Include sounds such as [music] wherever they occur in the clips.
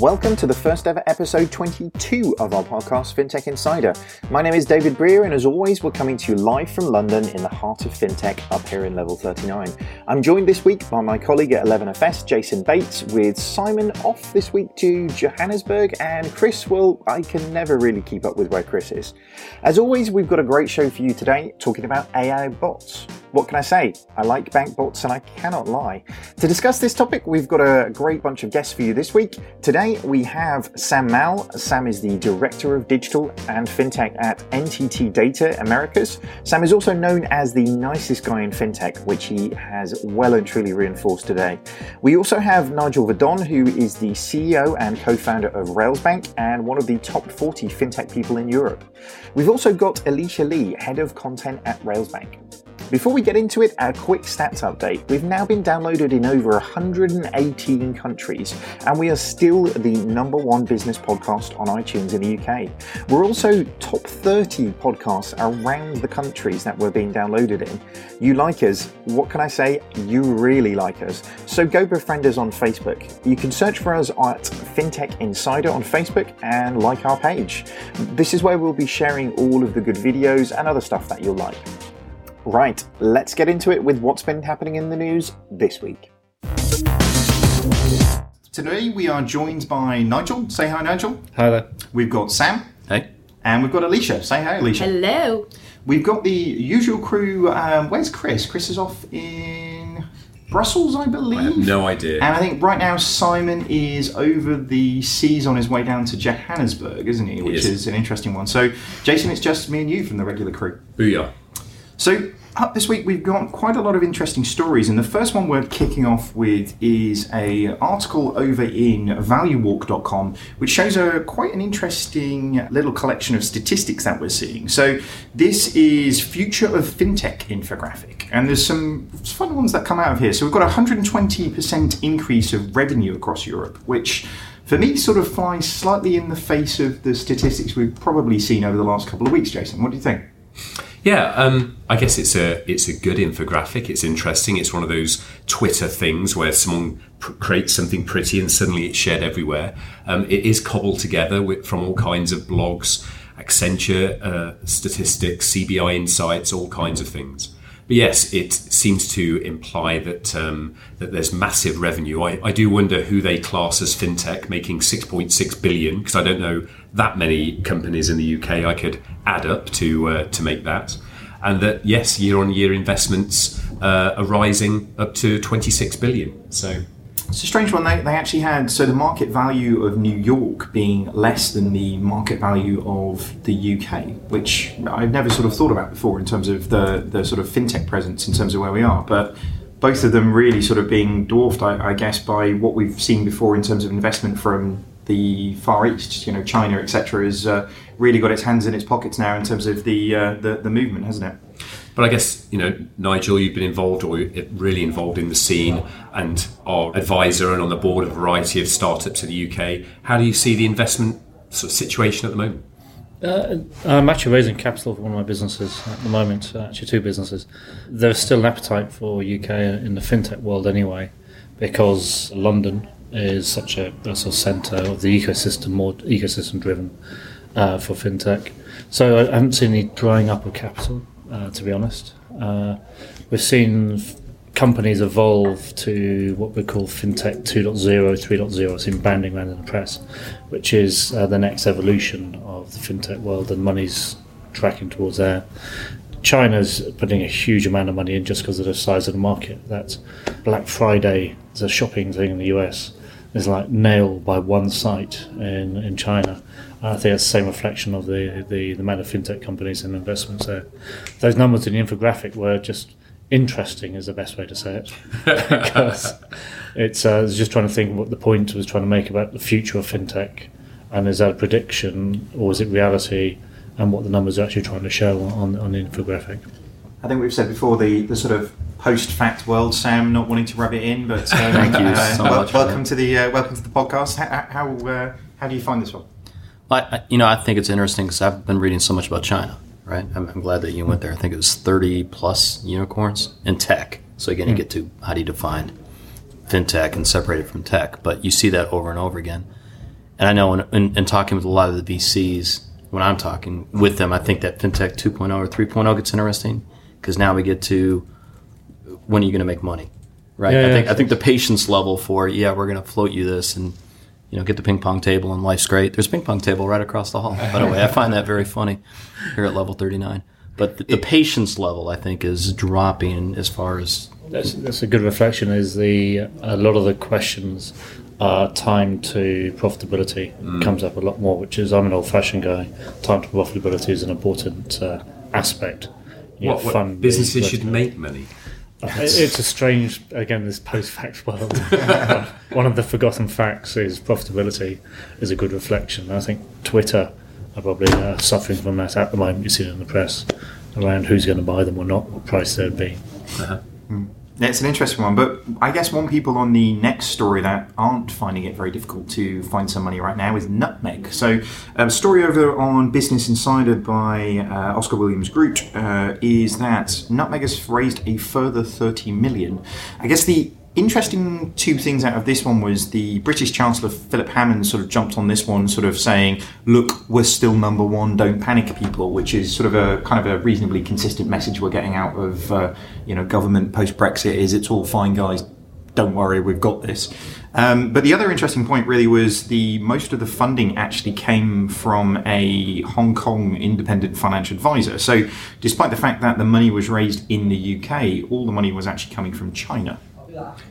welcome to the first ever episode 22 of our podcast, FinTech Insider. My name is David Brear, and as always, we're coming to you live from London in the heart of FinTech up here in level 39. I'm joined this week by my colleague at 11FS, Jason Bates, with Simon off this week to Johannesburg, and Chris, well, I can never really keep up with where Chris is. As always, we've got a great show for you today talking about AI bots. What can I say? I like bank bots and I cannot lie. To discuss this topic, we've got a great bunch of guests for you this week. Today we have Sam Maule. Sam is the Director of Digital and FinTech at NTT Data Americas. Sam is also known as the nicest guy in FinTech, which he has well and truly reinforced today. We also have Nigel Verdon, who is the CEO and co-founder of Railsbank and one of the top 40 FinTech people in Europe. We've also got Alicia Lee, Head of Content at Railsbank. Before we get into it, a quick stats update. We've now been downloaded in over 118 countries, and we are still the number one business podcast on iTunes in the UK. We're also top 30 podcasts around the countries that we're being downloaded in. You like us, what can I say? You really like us. So go befriend us on Facebook. You can search for us at FinTech Insider on Facebook and like our page. This is where we'll be sharing all of the good videos and other stuff that you'll like. Right, let's get into it with what's been happening in the news this week. Today we are joined by Nigel. Say hi, Nigel. Hi there. We've got Sam. Hey. And we've got Alicia. Say hi, Alicia. Hello. We've got the usual crew. Um, where's Chris? Chris is off in Brussels, I believe. I have no idea. And I think right now Simon is over the seas on his way down to Johannesburg, isn't he? Which is. is an interesting one. So, Jason, it's just me and you from the regular crew. Booyah. So, up this week we've got quite a lot of interesting stories, and the first one we're kicking off with is a article over in ValueWalk.com, which shows a quite an interesting little collection of statistics that we're seeing. So, this is Future of FinTech infographic, and there's some fun ones that come out of here. So, we've got a 120% increase of revenue across Europe, which for me sort of flies slightly in the face of the statistics we've probably seen over the last couple of weeks. Jason, what do you think? Yeah, um, I guess it's a it's a good infographic. It's interesting. It's one of those Twitter things where someone pr- creates something pretty and suddenly it's shared everywhere. Um, it is cobbled together with, from all kinds of blogs, Accenture uh, statistics, CB Insights, all kinds of things. But yes, it seems to imply that um, that there's massive revenue. I, I do wonder who they class as fintech, making 6.6 billion, because I don't know that many companies in the UK I could add up to uh, to make that. And that yes, year on year investments uh, are rising up to 26 billion. So It's a strange one. They, they actually had so the market value of New York being less than the market value of the UK, which I've never sort of thought about before in terms of the, the sort of fintech presence in terms of where we are. But both of them really sort of being dwarfed, I, I guess, by what we've seen before in terms of investment from the Far East. You know, China, etc., has uh, really got its hands in its pockets now in terms of the uh, the, the movement, hasn't it? But I guess, you know, Nigel, you've been involved or really involved in the scene and are advisor and on the board of a variety of startups in the UK. How do you see the investment sort of situation at the moment? Uh, I'm actually raising capital for one of my businesses at the moment, uh, actually two businesses. There's still an appetite for UK in the fintech world anyway, because London is such a, a sort of centre of the ecosystem, more ecosystem driven uh, for fintech. So I haven't seen any drying up of capital, uh, to be honest. Uh, we've seen f- companies evolve to what we call fintech 2.0, 3.0. It's in branding around in the press, which is uh, the next evolution of the fintech world, and money's tracking towards there. China's putting a huge amount of money in just because of the size of the market. That Black Friday, the shopping thing in the US, is like nailed by one site in, in China. And I think it's the same reflection of the, the, the amount of fintech companies and investments there. Those numbers in the infographic were just interesting, is the best way to say it. because [laughs] it's, uh, I was just trying to think what the point was trying to make about the future of fintech. And is that a prediction or is it reality? And what the numbers are actually trying to show on, on the infographic. I think we've said before the, the sort of post fact world. Sam not wanting to rub it in, but um, [laughs] Thank you uh, so much welcome to the uh, welcome to the podcast. How how, uh, how do you find this one? I, I- you know, I think it's interesting because I've been reading so much about China, right? I'm, I'm glad that you went there. I think it was 30 plus unicorns in tech. So again, you get to how do you define fintech and separate it from tech? But you see that over and over again. and I know in, in, in talking with a lot of the VCs, when I'm talking with them, I think that fintech 2.0 or 3.0 gets interesting because now we get to when are you going to make money, right? Yeah, I think yeah. I think the patience level for yeah, we're going to float you this and you know get the ping pong table and life's great. There's a ping pong table right across the hall. By the way, I find that very funny here at level 39. But the, the patience level, I think, is dropping as far as That's, that's a good reflection. Is the a lot of the questions are time to profitability comes up a lot more, which is I'm an old-fashioned guy. Time to profitability is an important uh, aspect. You What, what fund businesses should make money? It- It's a strange, again, this post-fact [laughs] world. [laughs] One of the forgotten facts is profitability is a good reflection. I think Twitter are probably uh, suffering from that at the moment. You see it in the press around who's going to buy them or not, what price they'd be. It's an interesting one, but I guess one people on the next story that aren't finding it very difficult to find some money right now is Nutmeg. So, a story over on Business Insider by uh, Oscar Williams-Grut uh, is that Nutmeg has raised a further 30 million. I guess the interesting two things out of this one was the British Chancellor Philip Hammond sort of jumped on this one, sort of saying, "Look, we're still number one. Don't panic, people," which is sort of a kind of a reasonably consistent message we're getting out of uh, you know government post Brexit. Is it's all fine, guys. Don't worry, we've got this. Um, but the other interesting point really was the most of the funding actually came from a Hong Kong independent financial advisor. So, despite the fact that the money was raised in the UK, all the money was actually coming from China.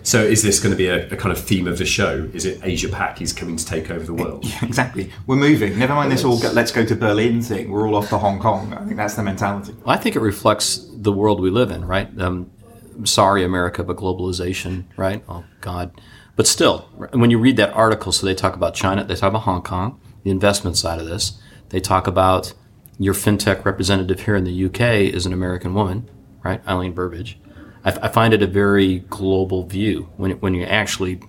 So is this going to be a, a kind of theme of the show? Is it Asia Pac is coming to take over the world? [laughs] Exactly. We're moving. Never mind this all go, let's go to Berlin thing. We're all off to Hong Kong. I think that's the mentality. I think it reflects the world we live in, right? Um, sorry, America, but globalization, right? Oh, God. But still, when you read that article, so they talk about China, they talk about Hong Kong, the investment side of this. They talk about your fintech representative here in the UK is an American woman, right? Eileen Burbidge. I, I find it a very global view when, when you actually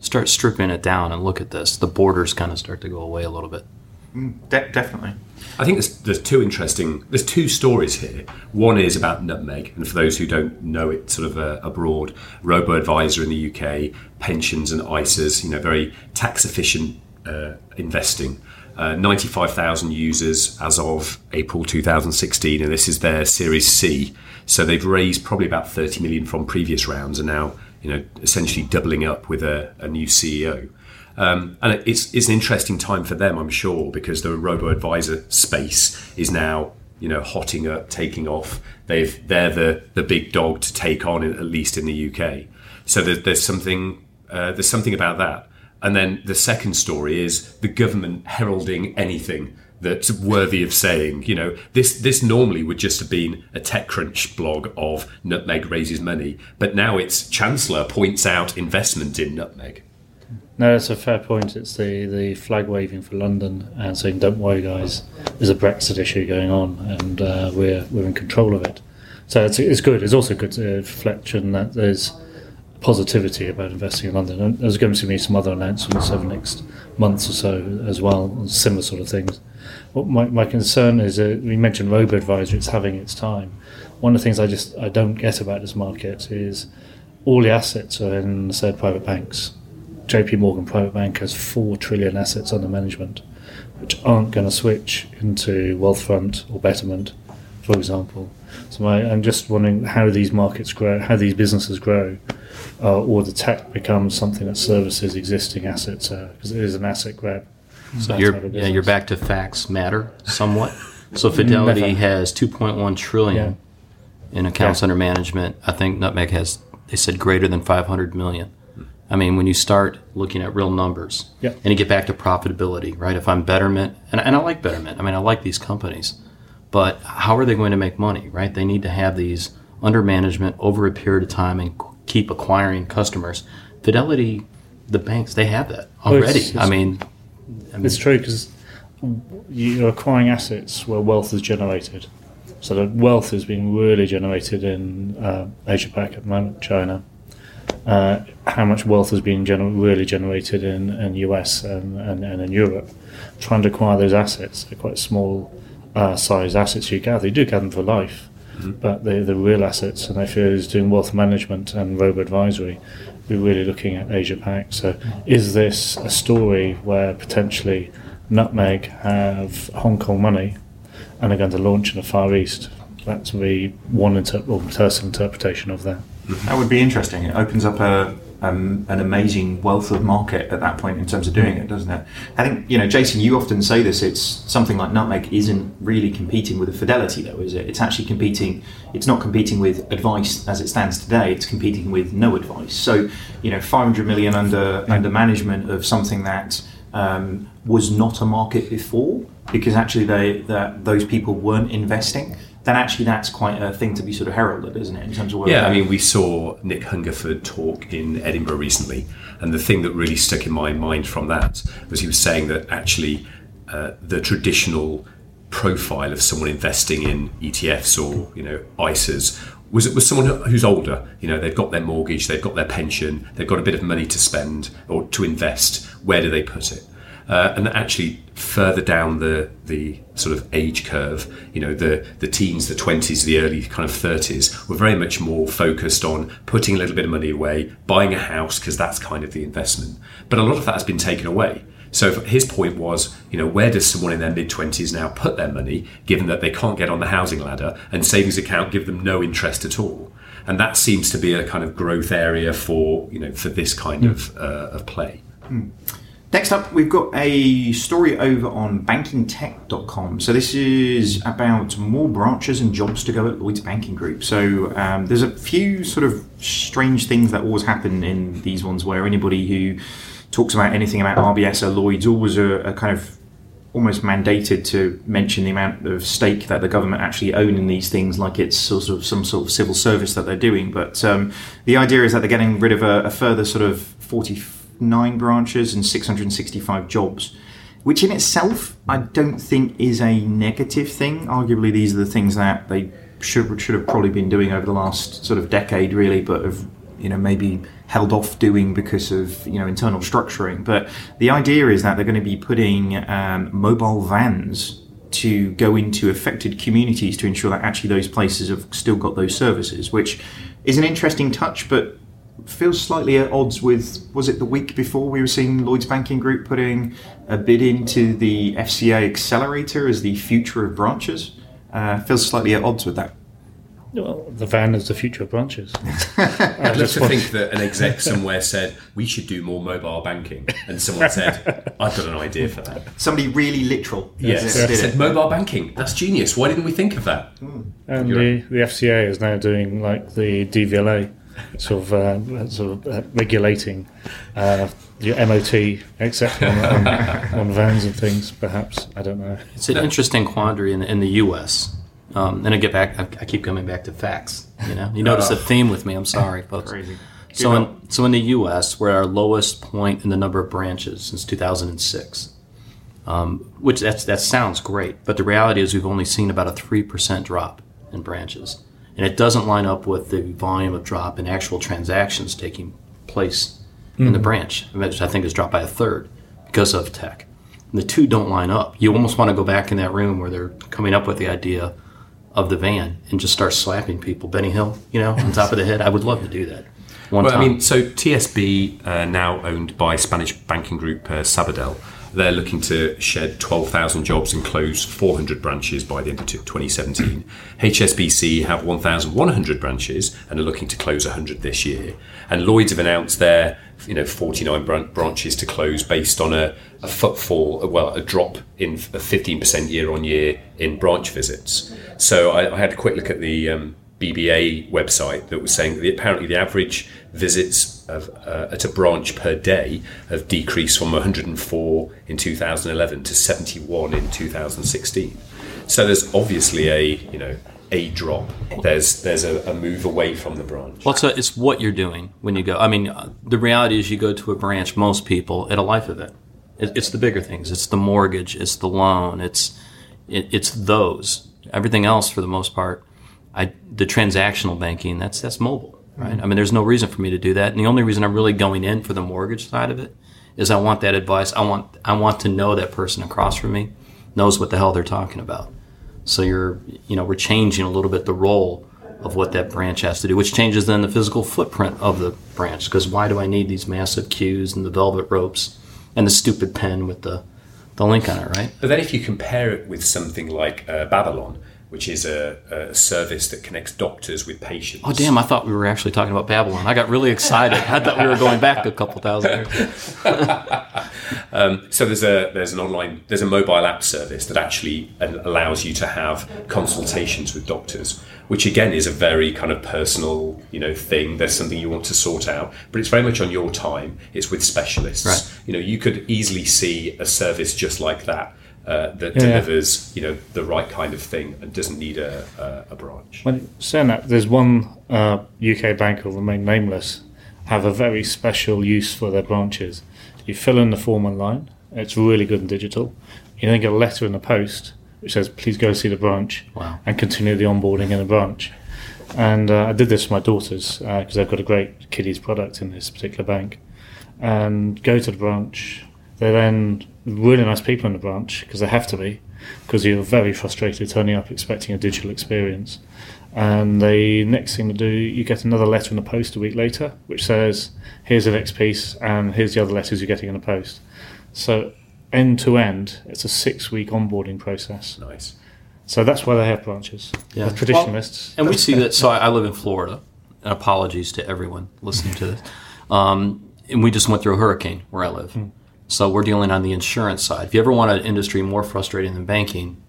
start stripping it down and look at this. The borders kind of start to go away a little bit. De- definitely. I think there's, there's two interesting, there's two stories here. One is about Nutmeg, and for those who don't know it sort of uh, abroad, robo advisor in the UK, pensions and ISAs, you know, very tax efficient uh, investing. Uh, 95,000 users as of April 2016, and this is their Series C. So they've raised probably about 30 million from previous rounds, and now you know essentially doubling up with a, a new CEO. Um, and it's it's an interesting time for them, I'm sure, because the robo advisor space is now you know hotting up, taking off. They've they're the the big dog to take on, at least in the UK. So there's, there's something uh, there's something about that. And then the second story is the government heralding anything that's worthy of saying. You know, this this normally would just have been a TechCrunch blog of Nutmeg raises money, but now it's Chancellor points out investment in Nutmeg. No, that's a fair point. It's the, the flag waving for London and saying, "Don't worry, guys. There's a Brexit issue going on, and uh, we're we're in control of it." So it's, it's good. It's also good reflection that there's positivity about investing in London. And there's going to be some other announcements over the next months or so as well, similar sort of things. What my, my concern is, uh, we mentioned robo advisor. It's having its time. One of the things I just I don't get about this market is all the assets are in said private banks. JP Morgan Private Bank has four trillion assets under management, which aren't going to switch into Wealthfront or Betterment, for example. So my, I'm just wondering how these markets grow, how these businesses grow, uh, or the tech becomes something that services existing assets, because it is an asset grab. So You're, yeah, you're back to facts matter somewhat. So [laughs] Fidelity Never. has 2.1 trillion in accounts Yeah. under management. I think Nutmeg has they said greater than 500 million. I mean, when you start looking at real numbers, Yeah. and you get back to profitability, right? If I'm Betterment, and, and I like Betterment, I mean, I like these companies, but how are they going to make money, right? They need to have these under management over a period of time and c- keep acquiring customers. Fidelity, the banks, they have that Well, it's- already. it's- I mean, It's true because you're acquiring assets where wealth is generated. So the wealth is being really generated in uh, Asia Pac at the moment, China. Uh, how much wealth has been gener- really generated in, in US and, and, and in Europe? Trying to acquire those assets, they're quite small uh, size assets you gather. You do gather them for life, but the, the real assets, and if you're doing wealth management and robo advisory, we're really looking at Asia Pac. So, is this a story where potentially Nutmeg have Hong Kong money and are going to launch in the Far East? That's the one inter- or personal interpretation of that. That would be interesting. It opens up a um, an amazing wealth of market at that point in terms of doing it, doesn't it? I think you know, Jason. You often say this. It's something like Nutmeg isn't really competing with a Fidelity, though, is it? It's actually competing. It's not competing with advice as it stands today. It's competing with no advice. So you know, 500 million under under management of something that um, was not a market before, because actually they that those people weren't investing then actually that's quite a thing to be sort of heralded, isn't it, in terms of Yeah, I mean, we saw Nick Hungerford talk in Edinburgh recently, and the thing that really stuck in my mind from that was he was saying that actually uh, the traditional profile of someone investing in ETFs or you know ISAs was it was someone who's older. You know, they've got their mortgage, they've got their pension, they've got a bit of money to spend or to invest. Where do they put it? Uh, and actually further down the the sort of age curve, you know, the the teens, the twenties, the early kind of thirties were very much more focused on putting a little bit of money away, buying a house because that's kind of the investment. But a lot of that has been taken away. So his point was, you know, where does someone in their mid twenties now put their money, given that they can't get on the housing ladder and savings account give them no interest at all? And that seems to be a kind of growth area for you know for this kind mm. of uh, of play. Mm. Next up, we've got a story over on bankingtech.com. So, this is about more branches and jobs to go at Lloyds Banking Group. So, um, there's a few sort of strange things that always happen in these ones where anybody who talks about anything about RBS or Lloyds always are, are kind of almost mandated to mention the amount of stake that the government actually own in these things, like it's sort of some sort of civil service that they're doing. But um, the idea is that they're getting rid of a, a further sort of 40 nine branches and 665 jobs, which in itself I don't think is a negative thing. Arguably, these are the things that they should should have probably been doing over the last sort of decade, really, but have you know maybe held off doing because of you know internal structuring. But the idea is that they're going to be putting um, mobile vans to go into affected communities to ensure that actually those places have still got those services, which is an interesting touch, but feels slightly at odds with was it the week before we were seeing Lloyds Banking Group putting a bid into the FCA accelerator as the future of branches. Uh, feels slightly at odds with that. Well, the van is the future of branches. [laughs] I'd love to think that an exec somewhere said we should do more mobile banking, and someone said, "I've got an idea for that." Somebody really literal. Yes, said mobile banking. That's genius. Why didn't we think of that? And the, the FCA is now doing like the DVLA sort of uh, sort of uh, regulating uh, your MOT, etc. On, on, on, vans and things. Perhaps I don't know. It's an interesting quandary in, in the U.S. Um, and I get back. I, I, keep coming back to facts. You know, you notice a theme with me. I'm sorry, folks. Crazy. So in, so in the U.S., we're at our lowest point in the number of branches since 2006. Um, which that's, that sounds great, but the reality is we've only seen about a three percent drop in branches and it doesn't line up with the volume of drop in actual transactions taking place mm. in the mm. branch, which I think has dropped by a third because of tech. And the two don't line up. You almost want to go back in that room where they're coming up with the idea of the van and just start slapping people. Benny Hill, you know, on top of the head. I would love to do that. One well, time. I mean, so TSB, uh, now owned by Spanish banking group uh, Sabadell, they're looking to shed 12,000 jobs and close 400 branches by the end of 2017. HSBC have 1,100 branches and are looking to close 100 this year. And Lloyds have announced their you know 49 branches to close based on a, a footfall, well, a drop in a 15% year on year in branch visits. So I, I had a quick look at the um, BBA website that was saying that apparently the average visits of, uh, at a branch per day have decreased from 104 in 2011 to 71 in 2016. So there's obviously a you know a drop. There's there's a, a move away from the branch. Well, a, it's what you're doing when you go. I mean, the reality is you go to a branch. Most people at a life event, it, it's the bigger things. It's the mortgage. It's the loan. It's it, it's those. Everything else, for the most part, I the transactional banking. That's that's mobile right? Mm-hmm. I mean, there's no reason for me to do that. And the only reason I'm really going in for the mortgage side of it is I want that advice. I want I want to know that person across from me knows what the hell they're talking about. So you're, you know, we're changing a little bit the role of what that branch has to do, which changes then the physical footprint of the branch. Because why do I need these massive queues and the velvet ropes and the stupid pen with the, the link on it, right? But then if you compare it with something like uh, Babylon, which is a, a service that connects doctors with patients. Oh, damn, I thought we were actually talking about Babylon. I got really excited. I thought we were going back a couple thousand years. [laughs] Um, so there's a there's an online there's a mobile app service that actually allows you to have consultations with doctors, which again is a very kind of personal you know thing. There's something you want to sort out, but it's very much on your time. It's with specialists. Right. You know, you could easily see a service just like that. Uh, that Yeah. delivers, you know, the right kind of thing and doesn't need a, a, a branch. When saying that, there's one uh, UK bank who will remain nameless have a very special use for their branches. You fill in the form online. It's really good and digital. You then get a letter in the post which says, "Please go see the branch Wow. and continue the onboarding in the branch." And uh, I did this for my daughters because they've got a great kiddies product in this particular bank. And go to the branch. They're then really nice people in the branch because they have to be because you're very frustrated turning up expecting a digital experience. And the next thing to do, you get another letter in the post a week later, which says, "Here's the next piece, and here's the other letters you're getting in the post." So, end to end, it's a six-week onboarding process. Nice. So that's why they have branches. Yeah. The traditionalists. And we see that. So I, I live in Florida. And apologies to everyone listening to this. Um, and we just went through a hurricane where I live. So we're dealing on the insurance side. If you ever want an industry more frustrating than banking,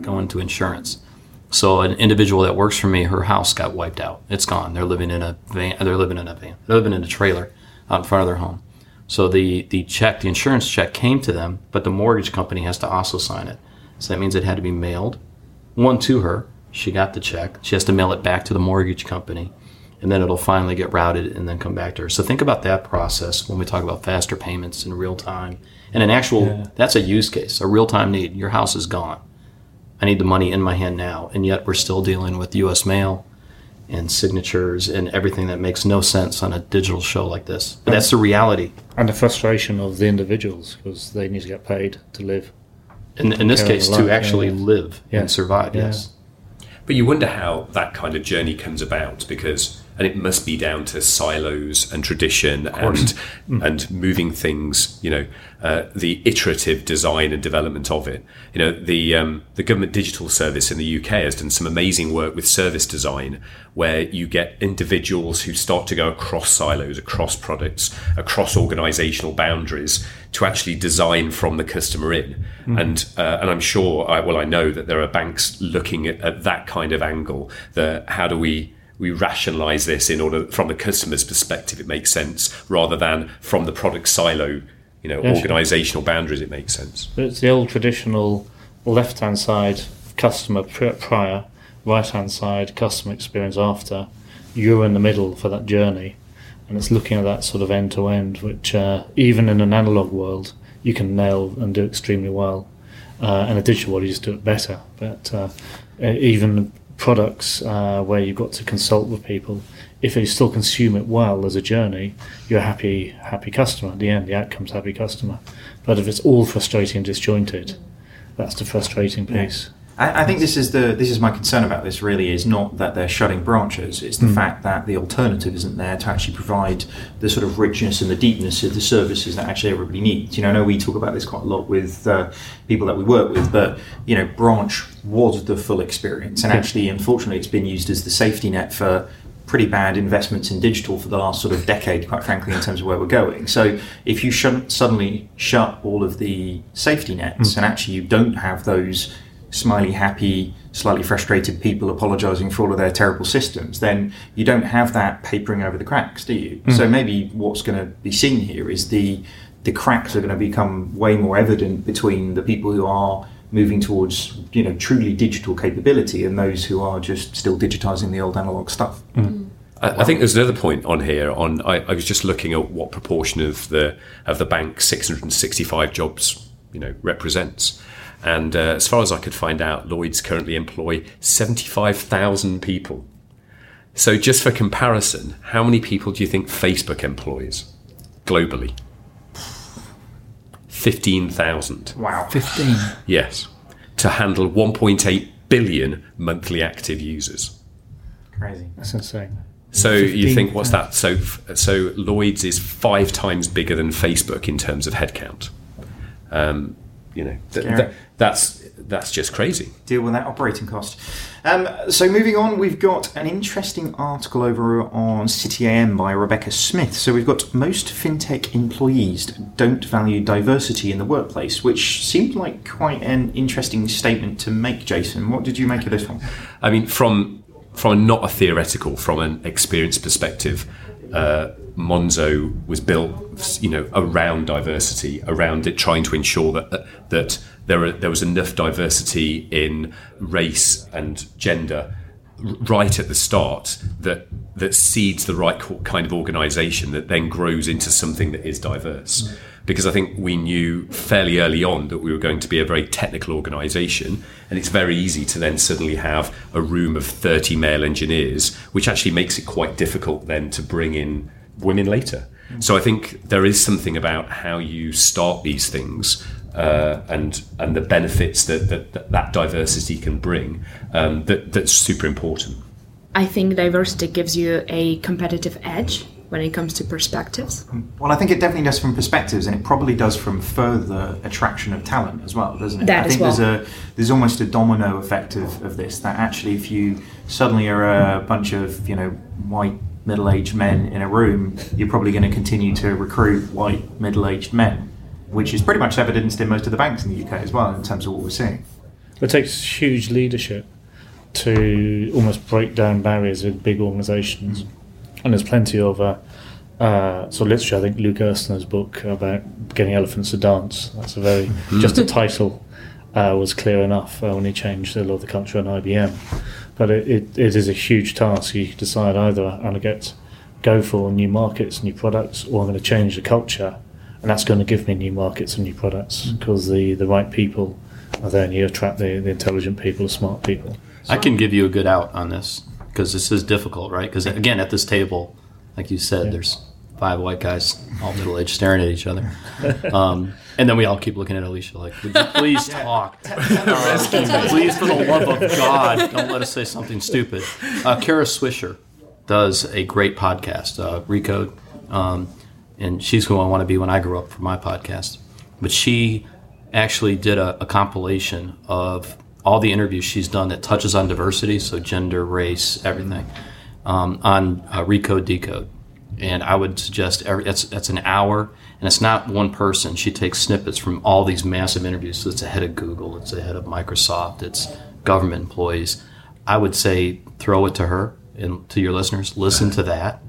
go into insurance. So an individual that works for me, her house got wiped out. It's gone. They're living in a van. They're living in a van. They're living in a trailer out in front of their home. So the the check, the insurance check, came to them, but the mortgage company has to also sign it. So that means it had to be mailed one to her. She got the check. She has to mail it back to the mortgage company, and then it'll finally get routed and then come back to her. So think about that process when we talk about faster payments in real time. And an actual that's a use case, a real time need. Your house is gone. I need the money in my hand now, and yet we're still dealing with U.S. mail and signatures and everything that makes no sense on a digital show like this. But that's the reality. and the frustration of the individuals because they need to get paid to live. In, in this case, to actually yeah. live Yeah. and survive. Yeah. Yes. But you wonder how that kind of journey comes about because, and it must be down to silos and tradition and and moving things. You know, uh, the iterative design and development of it. You know, the um, the government digital service in the UK has done some amazing work with service design, where you get individuals who start to go across silos, across products, across organisational boundaries to actually design from the customer in. And uh, and I'm sure, I, well, I know that there are banks looking at, at that kind of angle. The how do we we rationalize this in order from the customer's perspective it makes sense rather than from the product silo you know organizational boundaries it makes sense But it's the old traditional left hand side customer prior, right hand side customer experience after. You're in the middle for that journey, and it's looking at that sort of end to end, which uh, even in an analog world you can nail and do extremely well. Uh, in a digital world, you just do it better. But uh, even products uh, where you've got to consult with people, if you still consume it well as a journey, you're a happy, happy customer. At the end, the outcome's happy customer. But if it's all frustrating and disjointed, that's the frustrating piece. I, I think this is the this is my concern about this. Really, is not that they're shutting branches. It's the fact that the alternative isn't there to actually provide the sort of richness and the deepness of the services that actually everybody needs. You know, I know we talk about this quite a lot with uh, people that we work with, but you know, branch was the full experience, and actually, unfortunately, it's been used as the safety net for pretty bad investments in digital for the last sort of decade, quite frankly, in terms of where we're going. So if you shouldn't suddenly shut all of the safety nets and actually you don't have those smiley, happy, slightly frustrated people apologising for all of their terrible systems, then you don't have that papering over the cracks, do you? Hmm. So maybe what's going to be seen here is the the cracks are going to become way more evident between the people who are moving towards you know truly digital capability and those who are just still digitizing the old analog stuff. Hmm. Hmm. I, I think there's another point on here. On I, I was just looking at what proportion of the of the bank 665 jobs you know represents, and uh, as far as I could find out, Lloyds currently employ 75,000 people. So just for comparison, how many people do you think Facebook employs globally? 15,000. Wow. 15. Yes. To handle 1.8 billion monthly active users. Crazy. That's insane. So you think what's that? So so Lloyds is five times bigger than Facebook in terms of headcount. Um, you know th- th- that's that's just crazy. deal with that operating cost. Um, so moving on, we've got an interesting article over on City AM by Rebecca Smith. So we've got most fintech employees don't value diversity in the workplace, which seemed like quite an interesting statement to make. Jason, what did you make of this one? I mean, from from a, not a theoretical, from an experience perspective, uh, Monzo was built, you know, around diversity, around it, trying to ensure that that there are, there was enough diversity in race and gender right at the start that that seeds the right kind of organisation that then grows into something that is diverse. Mm. Because I think we knew fairly early on that we were going to be a very technical organisation, and it's very easy to then suddenly have a room of 30 male engineers, which actually makes it quite difficult then to bring in women later. So I think there is something about how you start these things uh, and and the benefits that that, that, that diversity can bring um, that that's super important. I think diversity gives you a competitive edge when it comes to perspectives. Well, I think it definitely does from perspectives, and it probably does from further attraction of talent as well, doesn't it? That I as think well. there's a there's almost a domino effect of, of this. That actually, if you suddenly are a bunch of you know white middle-aged men in a room, you're probably going to continue to recruit white middle-aged men, which is pretty much evidenced in most of the banks in the UK as well, in terms of what we're seeing. It takes huge leadership to almost break down barriers with big organisations. And there's plenty of uh, uh, so literature. I think Luke Gerstner's book about getting elephants to dance. That's a very just the title uh, was clear enough uh, when he changed the law of the culture on IBM. But it, it, it is a huge task. You decide either I'm going to get go for new markets, new products, or I'm going to change the culture, and that's going to give me new markets and new products mm. because the, the right people are there, and you attract the, the intelligent people, the smart people. I can give you a good out on this because this is difficult, right? Because again, at this table, like you said, there's five white guys, all middle aged, staring at each other, um, and then we all keep looking at Alicia like, "Would you please talk? Uh, please, for the love of God, don't let us say something stupid." Uh, Kara Swisher does a great podcast, uh, Recode, um, and she's who I want to be when I grow up for my podcast. But she actually did a, a compilation of all the interviews she's done that touches on diversity, so gender, race, everything, um, on uh, Recode Decode. And I would suggest every, that's that's an hour, and it's not one person. She takes snippets from all these massive interviews. So it's the head of Google, it's the head of Microsoft, it's government employees. I would say throw it to her and to your listeners. Listen to that,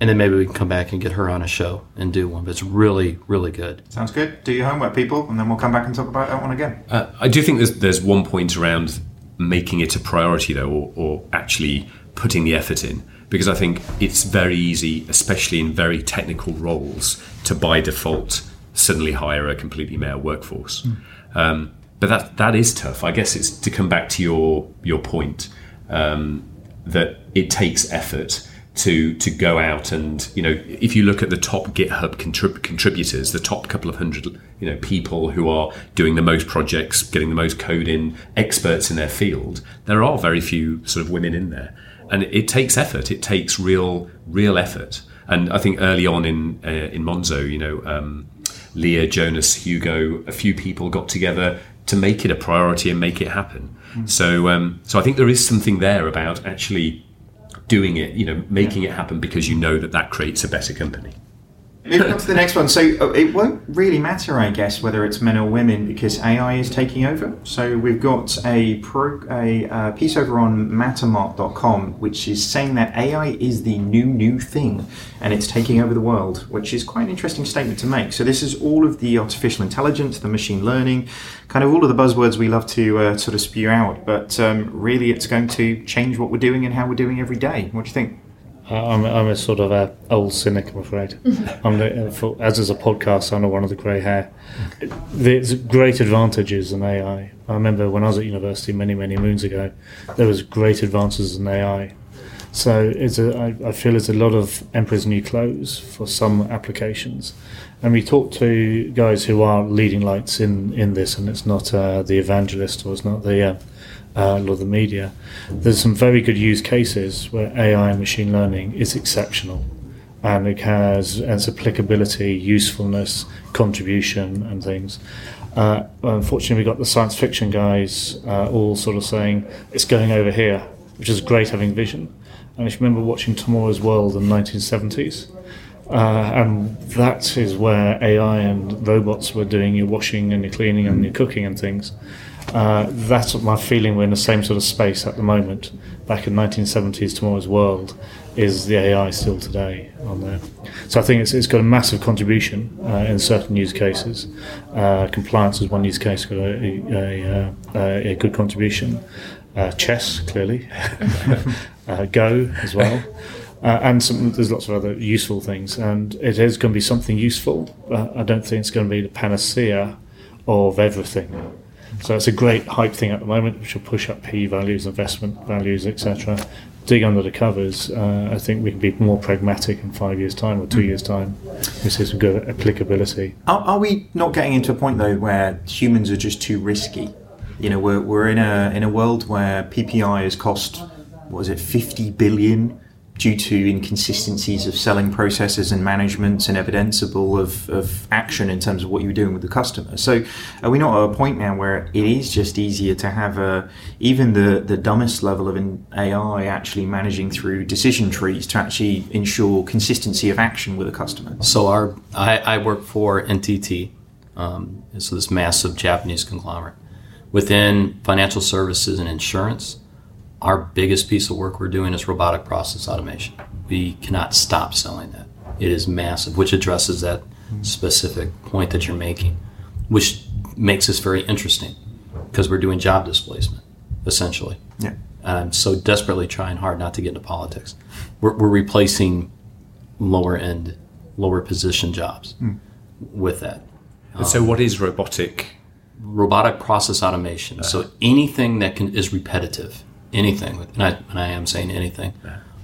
and then maybe we can come back and get her on a show and do one. But it's really, really good. Sounds good. Do your homework, people, and then we'll come back and talk about that one again. Uh, I do think there's there's one point around making it a priority though, or, or actually putting the effort in, because I think it's very easy, especially in very technical roles, to by default suddenly hire a completely male workforce. Um, but that that is tough. I guess it's to come back to your your point um, that it takes effort to to go out and you know if you look at the top GitHub contrib- contributors, the top couple of hundred you know people who are doing the most projects, getting the most code in, experts in their field, there are very few sort of women in there, and it takes effort. It takes real real effort. And I think early on in uh, in Monzo, you know. Um, Leah, Jonas, Hugo, a few people got together to make it a priority and make it happen. So, um, so I think there is something there about actually doing it, you know, making it happen because you know that that creates a better company. Moving on to the next one. So uh, it won't really matter, I guess, whether it's men or women because AI is taking over. So we've got a, pro, a uh, piece over on mattermark.com which is saying that AI is the new, new thing and it's taking over the world, which is quite an interesting statement to make. So this is all of the artificial intelligence, the machine learning, kind of all of the buzzwords we love to uh, sort of spew out. But um, really, it's going to change what we're doing and how we're doing every day. What do you think? I'm, I'm a sort of a old cynic, I'm afraid. [laughs] I'm the, uh, for, as is a podcast, I'm one of the grey hair. There's great advantages in AI. I remember when I was at university many, many moons ago, there was great advances in AI. So it's a, I, I feel there's a lot of emperor's new clothes for some applications. And we talk to guys who are leading lights in, in this, and it's not uh, the evangelist or it's not the uh, uh, of the media. There's some very good use cases where AI and machine learning is exceptional, and it has its applicability, usefulness, contribution, and things. Uh, unfortunately, we've got the science fiction guys uh, all sort of saying it's going over here, which is great having vision. And if you remember watching Tomorrow's World in the 1970s, uh, and that is where AI and robots were doing your washing and your cleaning and your cooking and things. Uh, that's my feeling. We're in the same sort of space at the moment. Back in 1970s, Tomorrow's World is the AI still today on there. So I think it's, it's got a massive contribution uh, in certain use cases. Uh, compliance is one use case got a, a, a, a good contribution. Uh, chess, clearly. [laughs] Uh, Go as well. Uh, and some, there's lots of other useful things, and it is going to be something useful. I don't think it's going to be the panacea of everything. So it's a great hype thing at the moment, which will push up P values, investment values, etc. Dig under the covers. Uh, I think we can be more pragmatic in five years' time or two mm. years' time. We see some good applicability. Are, are, we not getting into a point though where humans are just too risky? You know, we're, we're in a in a world where PPI has cost what was it, fifty billion due to inconsistencies of selling processes and management and evidenceable of, of action in terms of what you're doing with the customer. So are we not at a point now where it is just easier to have a, even the, the dumbest level of AI actually managing through decision trees to actually ensure consistency of action with a customer? So our I, I work for NTT, um, so this massive Japanese conglomerate. Within financial services and insurance, our biggest piece of work we're doing is robotic process automation. We cannot stop selling that. It is massive, which addresses that specific point that you're making, which makes this very interesting because we're doing job displacement, essentially. Yeah. I'm so desperately trying hard not to get into politics. We're, we're replacing lower end, lower position jobs mm. with that. And so, what is robotic? Robotic process automation. Uh-huh. So anything that can is repetitive anything, and I, and I am saying anything,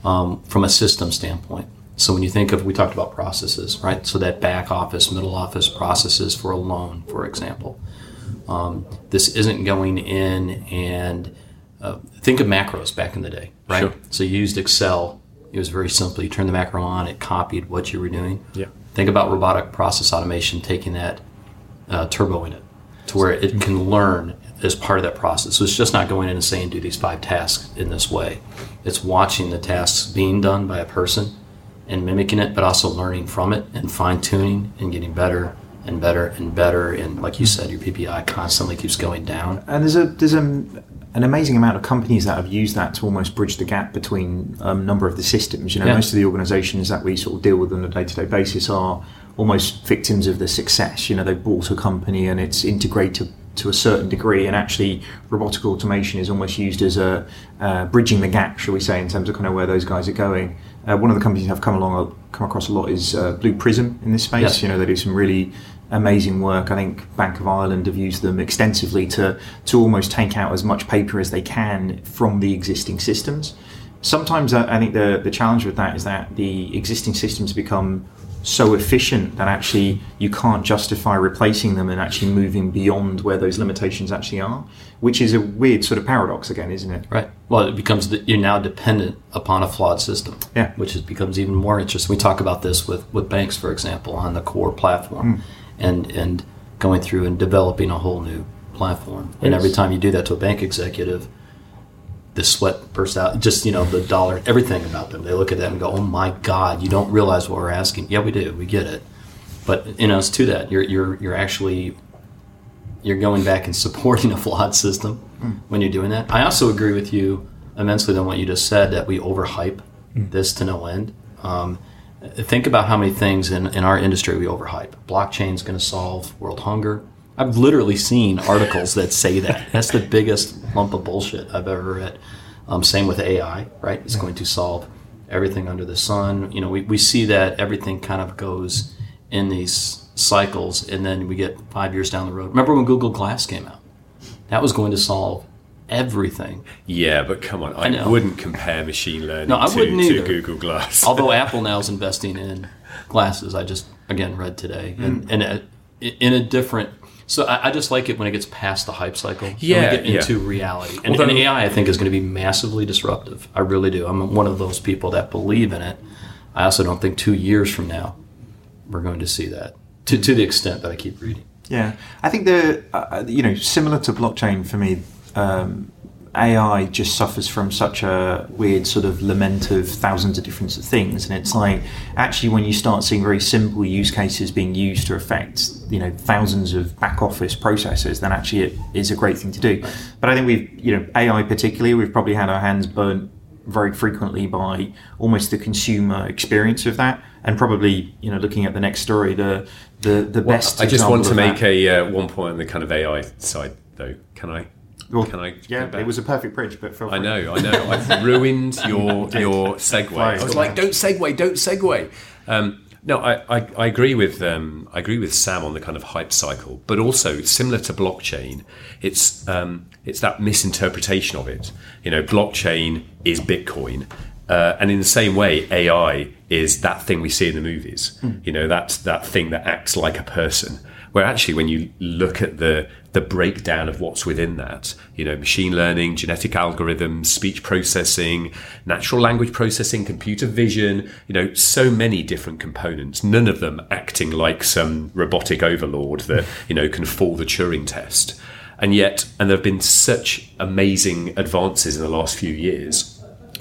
um, from a system standpoint. So when you think of, we talked about processes, right? So that back office, middle office processes for a loan, for example. Um, this isn't going in and uh, think of macros back in the day, right? Sure. So you used Excel. It was very simple. You turned the macro on, it copied what you were doing. Yeah. Think about robotic process automation taking that, uh, turboing it to where it can learn as part of that process. So it's just not going in and saying do these five tasks in this way. It's watching the tasks being done by a person and mimicking it, but also learning from it and fine tuning and getting better and better and better. And like you said, your PPI constantly keeps going down. And there's a there's a, an amazing amount of companies that have used that to almost bridge the gap between a um, number of the systems. You know, yeah. most of the organisations that we sort of deal with on a day to day basis are almost victims of the success. You know, they've bought a company and it's integrated to a certain degree, and actually robotic automation is almost used as a uh, bridging the gap, shall we say, in terms of kind of where those guys are going. Uh, one of the companies I've come along, come across a lot is uh, Blue Prism in this space. Yes. You know, they do some really amazing work. I think Bank of Ireland have used them extensively to to almost take out as much paper as they can from the existing systems. Sometimes uh, I think the the challenge with that is that the existing systems become so efficient that actually you can't justify replacing them and actually moving beyond where those limitations actually are, which is a weird sort of paradox again, isn't it? Right. Well, it becomes that you're now dependent upon a flawed system. Yeah. Which is, becomes even more interesting. We talk about this with, with banks, for example, on the core platform, mm. and and going through and developing a whole new platform. Yes. And every time you do that to a bank executive, the sweat bursts out. Just you know the dollar, everything about them. They look at that and go, "Oh my God, you don't realize what we're asking." Yeah, we do. We get it. But you know, it's to that. You're you're you're actually you're going back and [laughs] supporting a flawed system mm. when you're doing that. I also agree with you immensely on what you just said that we overhype mm. this to no end. Um, think about how many things in, in our industry we overhype. Blockchain is going to solve world hunger. I've literally seen articles that say that. That's the biggest lump of bullshit I've ever read. Um, same with AI, right? It's going to solve everything under the sun. You know, we, we see that everything kind of goes in these cycles, and then we get five years down the road. Remember when Google Glass came out? That was going to solve everything. Yeah, but come on, I, know. wouldn't compare machine learning No, I to, wouldn't to either. Google Glass. [laughs] Although Apple now is investing in glasses, I just again read today, and Mm. and a, in a different. So I, I just like it when it gets past the hype cycle. and we get yeah. into reality. And, Although- and AI, I think, is going to be massively disruptive. I really do. I'm one of those people that believe in it. I also don't think two years from now we're going to see that to to the extent that I keep reading. Yeah, I think the uh, you know similar to blockchain for me, um, AI just suffers from such a weird sort of lament of thousands of different things, and it's like actually when you start seeing very simple use cases being used to affect you know thousands of back office processes, then actually it is a great thing to do. But I think we've you know AI particularly we've probably had our hands burnt very frequently by almost the consumer experience of that, and probably you know looking at the next story, the the the Well, best. I just want to make that- a uh, one point on the kind of AI side, though. Can I? Well, Can I? Yeah, it was a perfect bridge, but I know, I know. I've [laughs] ruined your your segue. I was like, don't segue, don't segue. Um, no, I, I, I agree with um, I agree with Sam on the kind of hype cycle, but also similar to blockchain, it's um, it's that misinterpretation of it. You know, blockchain is Bitcoin, uh, and in the same way, AI is that thing we see in the movies. You know, that's that thing that acts like a person. Where actually, when you look at the the breakdown of what's within that, you know, machine learning, genetic algorithms, speech processing, natural language processing, computer vision, you know, so many different components, none of them acting like some robotic overlord that, you know, can fall the Turing test. And yet, and there have been such amazing advances in the last few years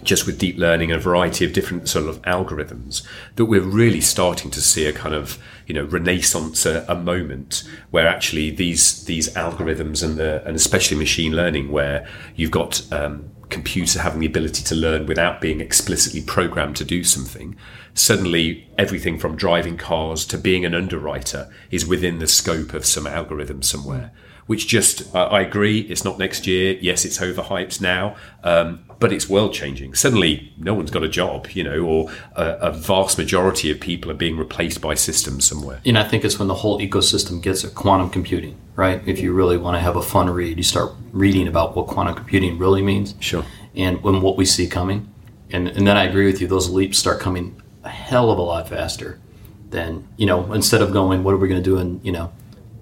just with deep learning and a variety of different sort of algorithms that we're really starting to see a kind of you know renaissance a, a moment where actually these these algorithms and the and especially machine learning where you've got um, computer having the ability to learn without being explicitly programmed to do something suddenly everything from driving cars to being an underwriter is within the scope of some algorithm somewhere which just uh, I agree it's not next year yes it's overhyped now um, but it's world changing suddenly no one's got a job you know or a, a vast majority of people are being replaced by systems somewhere And I think it's when the whole ecosystem gets it. Quantum computing, right? If you really want to have a fun read, you start reading about what quantum computing really means. Sure. And when what we see coming, and and then I agree with you. Those leaps start coming a hell of a lot faster than you know. Instead of going, what are we going to do in you know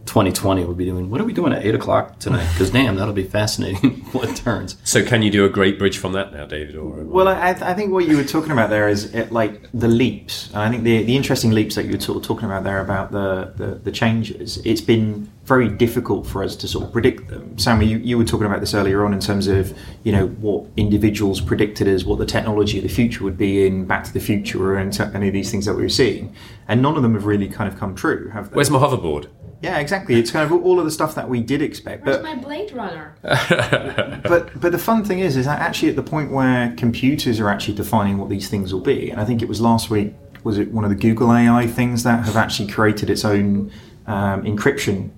2020? We'll be doing what are we doing at eight o'clock tonight? [laughs] Because damn, that'll be fascinating. [laughs] what turns. so can you do a great bridge from that now david or Well, I, I think what you were talking about there is it, like the leaps. And I think the, the interesting leaps that you were sort talking about there about the, the, the changes, it's been very difficult for us to sort of predict them. Sam, you, you were talking about this earlier on in terms of, you know, what individuals predicted as what the technology of the future would be in Back to the Future and t- any of these things that we were seeing. And none of them have really kind of come true, have they? where's my hoverboard yeah, exactly. It's kind of all of the stuff that we did expect. Where's But my Blade Runner? [laughs] but but the fun thing is, is that actually at the point where computers are actually defining what these things will be, and I think it was last week, was it one of the Google AI things that have actually created its own um, encryption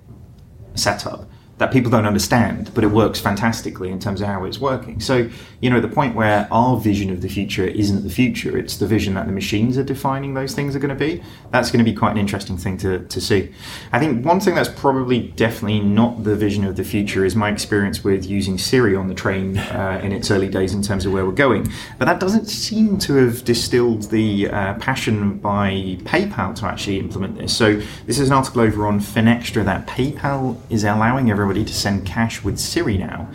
setup that people don't understand, but it works fantastically in terms of how it's working. So, you know, the point where our vision of the future isn't the future, it's the vision that the machines are defining those things are going to be, that's going to be quite an interesting thing to, to see. I think one thing that's probably definitely not the vision of the future is my experience with using Siri on the train uh, in its early days in terms of where we're going. But that doesn't seem to have distilled the uh, passion by PayPal to actually implement this. So, this is an article over on Finextra that PayPal is allowing everybody to send cash with Siri now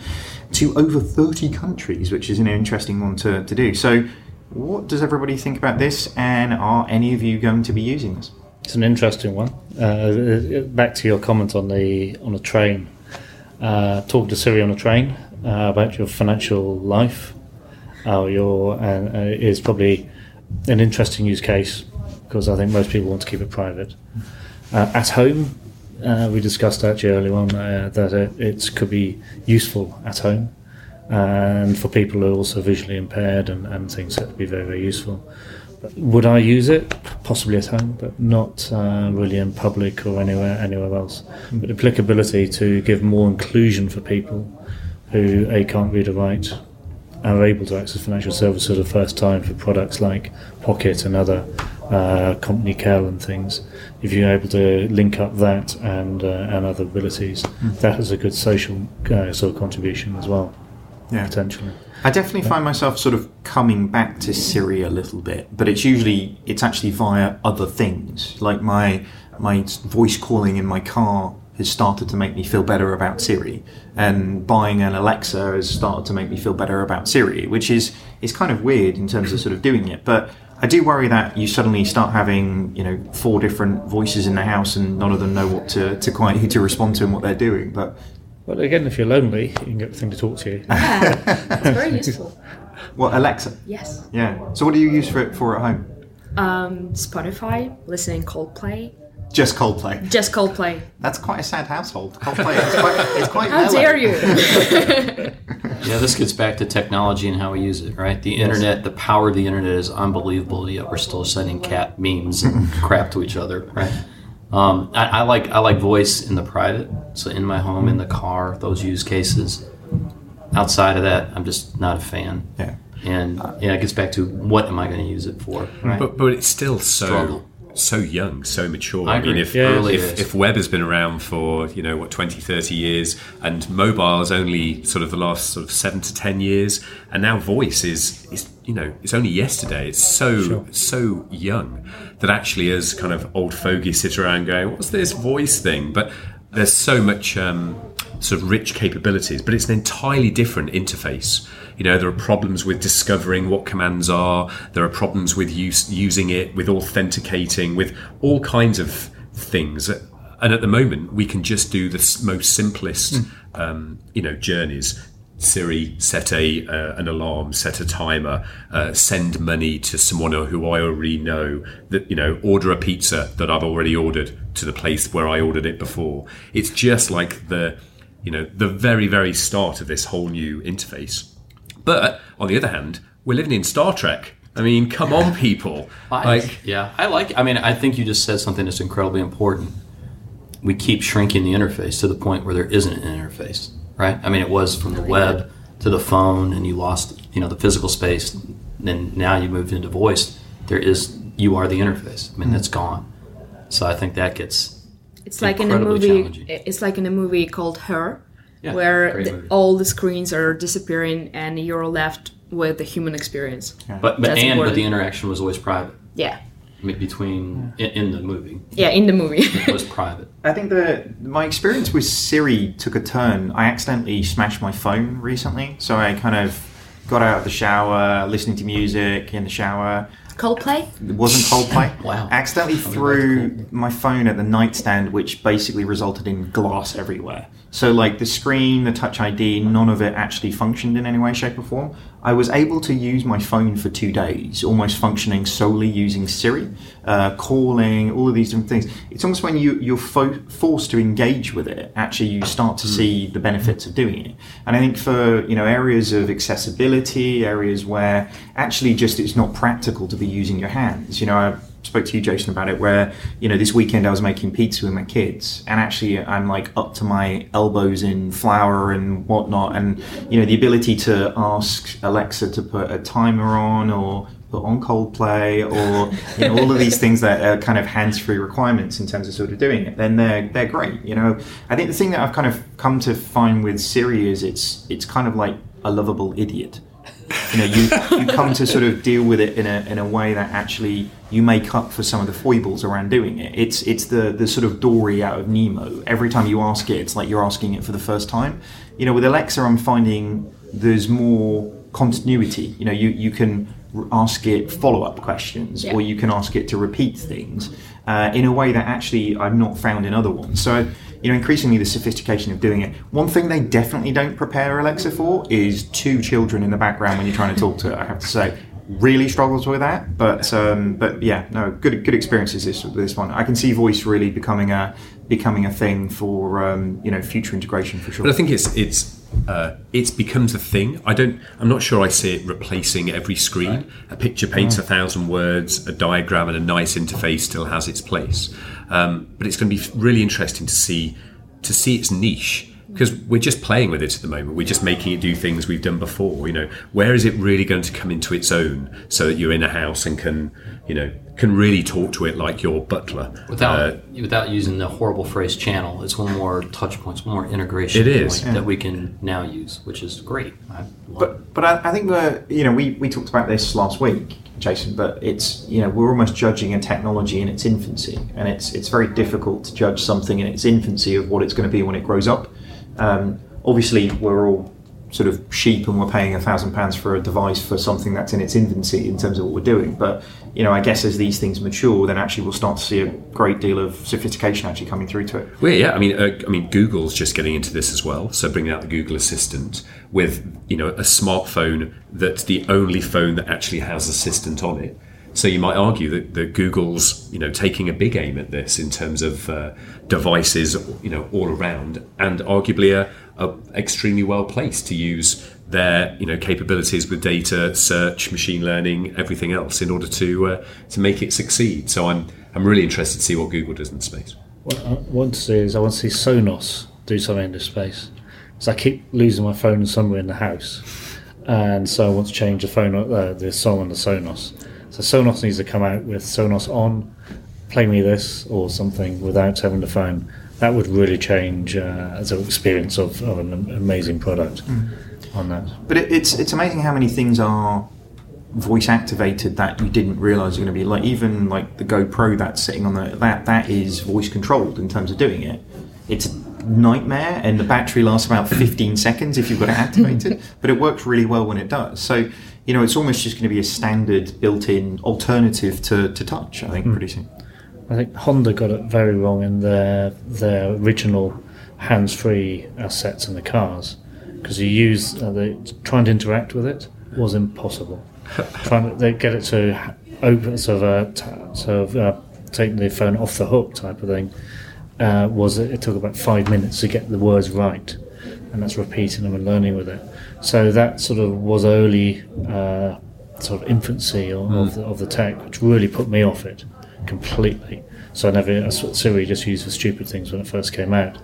to over 30 countries, which is an interesting one to, to do. So, what does everybody think about this, and are any of you going to be using this? It's an interesting one. Uh, back to your comment on the on a train. Uh, talk to Siri on a train uh, about your financial life. Uh, your uh, is probably an interesting use case because I think most people want to keep it private. Uh, at home, uh, we discussed actually earlier on uh, that it, it could be useful at home, and for people who are also visually impaired and, and things that would be very very useful. Would I use it? Possibly at home, but not uh, really in public or anywhere anywhere else. But applicability to give more inclusion for people who a can't read or write and are able to access financial services for the first time for products like Pocket and other uh, company Cal and things. If you're able to link up that and uh, and other abilities, that is a good social uh, sort of contribution as well. Yeah. potentially. I definitely find myself sort of coming back to Siri a little bit, but it's usually it's actually via other things. Like my my voice calling in my car has started to make me feel better about Siri, and buying an Alexa has started to make me feel better about Siri, which is is kind of weird in terms of sort of doing it, but. I do worry that you suddenly start having, you know, four different voices in the house, and none of them know what to, to quite who to respond to and what they're doing. But But again, if you're lonely, you can get the thing to talk to you. Yeah, it's very [laughs] useful. well, Alexa, Yes. yeah. So, what do you use for it for at home? Um, Spotify, listening Coldplay. Just Coldplay. Just Coldplay. That's quite a sad household. Coldplay. It's quite. It's quite How mellow. dare you? [laughs] Yeah, this gets back to technology and how we use it, right? The internet, the power of the internet is unbelievable. Yet we're still sending cat memes and [laughs] crap to each other, right? Um, I, I like I like voice in the private, so in my home, in the car, those use cases. Outside of that, I'm just not a fan. Yeah. And yeah, it gets back to what am I going to use it for, right? But but it's still so Struggle. So young, so mature. I I, mean, if Yeah, if, if web has been around for you know what 20, 30 years, and mobile is only sort of the last sort of seven to ten years, and now voice is is you know it's only yesterday. It's so so young that actually, as kind of old fogies sit around going, "What's this voice thing?" But there's so much um, sort of rich capabilities, but it's an entirely different interface. You know, there are problems with discovering what commands are. There are problems with use, using it, with authenticating, with all kinds of things. And at the moment, we can just do the most simplest, um, you know, journeys. Siri, set a uh, an alarm, set a timer, uh, send money to someone who I already know. That you know, order a pizza that I've already ordered to the place where I ordered it before. It's just like the, you know, the very very start of this whole new interface. But on the other hand, we're living in Star Trek. I mean, come on, people! I, Like, yeah, I like. I mean, I think you just said something that's incredibly important. We keep shrinking the interface to the point where there isn't an interface, right? I mean, it was from the web to the phone, and you lost, you know, the physical space. Then now you moved into voice. There is, you are the interface. I mean, hmm. that's gone. So I think that gets It's like in a movie. It's like in a movie called Her, Yeah, where the, all the screens are disappearing and you're left with the human experience. But but That's and but the interaction was always private. Yeah, I mean, between in, in the movie, yeah, in the movie. it was [laughs] private. I think the my experience with Siri took a turn. I accidentally smashed my phone recently, so I kind of got out of the shower, listening to music in the shower. Coldplay. It wasn't Coldplay. [laughs] Wow. Accidentally threw my phone at the nightstand, which basically resulted in glass everywhere. So, like the screen, the Touch ID, none of it actually functioned in any way, shape, or form. I was able to use my phone for two days, almost functioning solely using Siri, uh, calling, all of these different things. It's almost when you, you're fo- forced to engage with it, actually, you start to see the benefits of doing it. And I think for you know areas of accessibility, areas where actually just it's not practical to be using your hands. You know, I spoke to you, Jason, about it. Where you know this weekend I was making pizza with my kids, and actually I'm like up to my elbows in flour and whatnot, and you know the ability to ask Alexa to put a timer on or put on Coldplay or you know all of these things that are kind of hands-free requirements in terms of sort of doing it, then they're they're great. You know, I think the thing that I've kind of come to find with Siri is it's it's kind of like a lovable idiot. You know, you, you come to sort of deal with it in a in a way that actually you make up for some of the foibles around doing it. It's it's the the sort of Dory out of Nemo. Every time you ask it, it's like you're asking it for the first time. You know, with Alexa, I'm finding there's more continuity. You know, you you can ask it follow up questions, Yeah. or you can ask it to repeat things uh, in a way that actually I've not found in other ones. So, you know, increasingly the sophistication of doing it. One thing they definitely don't prepare Alexa for is two children in the background when you're trying to talk to it. I have to say, really struggles with that. But um, but yeah, no, good good experiences this this one. I can see voice really becoming a becoming a thing for um, you know future integration for sure. But I think it's it's uh, it's becomes a thing. I don't. I'm not sure I see it replacing every screen. A picture paints a thousand words. A diagram and a nice interface still has its place. Um, but it's going to be really interesting to see to see its niche because we're just playing with it at the moment. We're just making it do things we've done before. You know, where is it really going to come into its own so that you're in a house and can, you know, can really talk to it like your butler Without Uh, without using the horrible phrase channel, it's one more touch points, one more integration It is. point that we can now use, which is great. I it. But but I, I think we're you know we, we talked about this last week, Jason. But it's you know we're almost judging a technology in its infancy, and it's it's very difficult to judge something in its infancy of what it's going to be when it grows up. Um, obviously, we're all sort of sheep, and we're paying a thousand pounds for a device for something that's in its infancy in terms of what we're doing. But you know, I guess as these things mature, then actually we'll start to see a great deal of sophistication actually coming through to it. Well, yeah, I mean, uh, I mean, Google's just getting into this as well. So bringing out the Google Assistant with you know a smartphone that's the only phone that actually has Assistant on it. So you might argue that, that Google's you know taking a big aim at this in terms of uh, devices you know all around, and arguably a, a extremely well placed to use their you know capabilities with data, search, machine learning, everything else in order to uh, to make it succeed. So I'm I'm really interested to see what Google does in space. What I want to see is I want to see Sonos do something in this space. Because I keep losing my phone somewhere in the house, and so I want to change the phone, uh, the song on the Sonos. So Sonos needs to come out with Sonos on, play me this or something without having the phone. That would really change uh, as an experience of, of an amazing product on that. But it, it's it's amazing how many things are voice activated that you didn't realize are going to be like even like the GoPro that's sitting on the that that is voice controlled in terms of doing it. It's nightmare, and the battery lasts about 15 seconds if you've got it activated. [laughs] but it works really well when it does. So you know it's almost just going to be a standard built-in alternative to, to touch. I think pretty soon. I think Honda got it very wrong in their their original hands-free assets in the cars because you use uh, the, trying to interact with it was impossible. [laughs] trying to they get it to open sort of uh, sort of uh, take the phone off the hook type of thing uh, was it took about five minutes to get the words right, and that's repeating them and learning with it. So that sort of was early uh, sort of infancy of, of, the, of the tech, which really put me off it completely. So I never that's what Siri just used for stupid things when it first came out.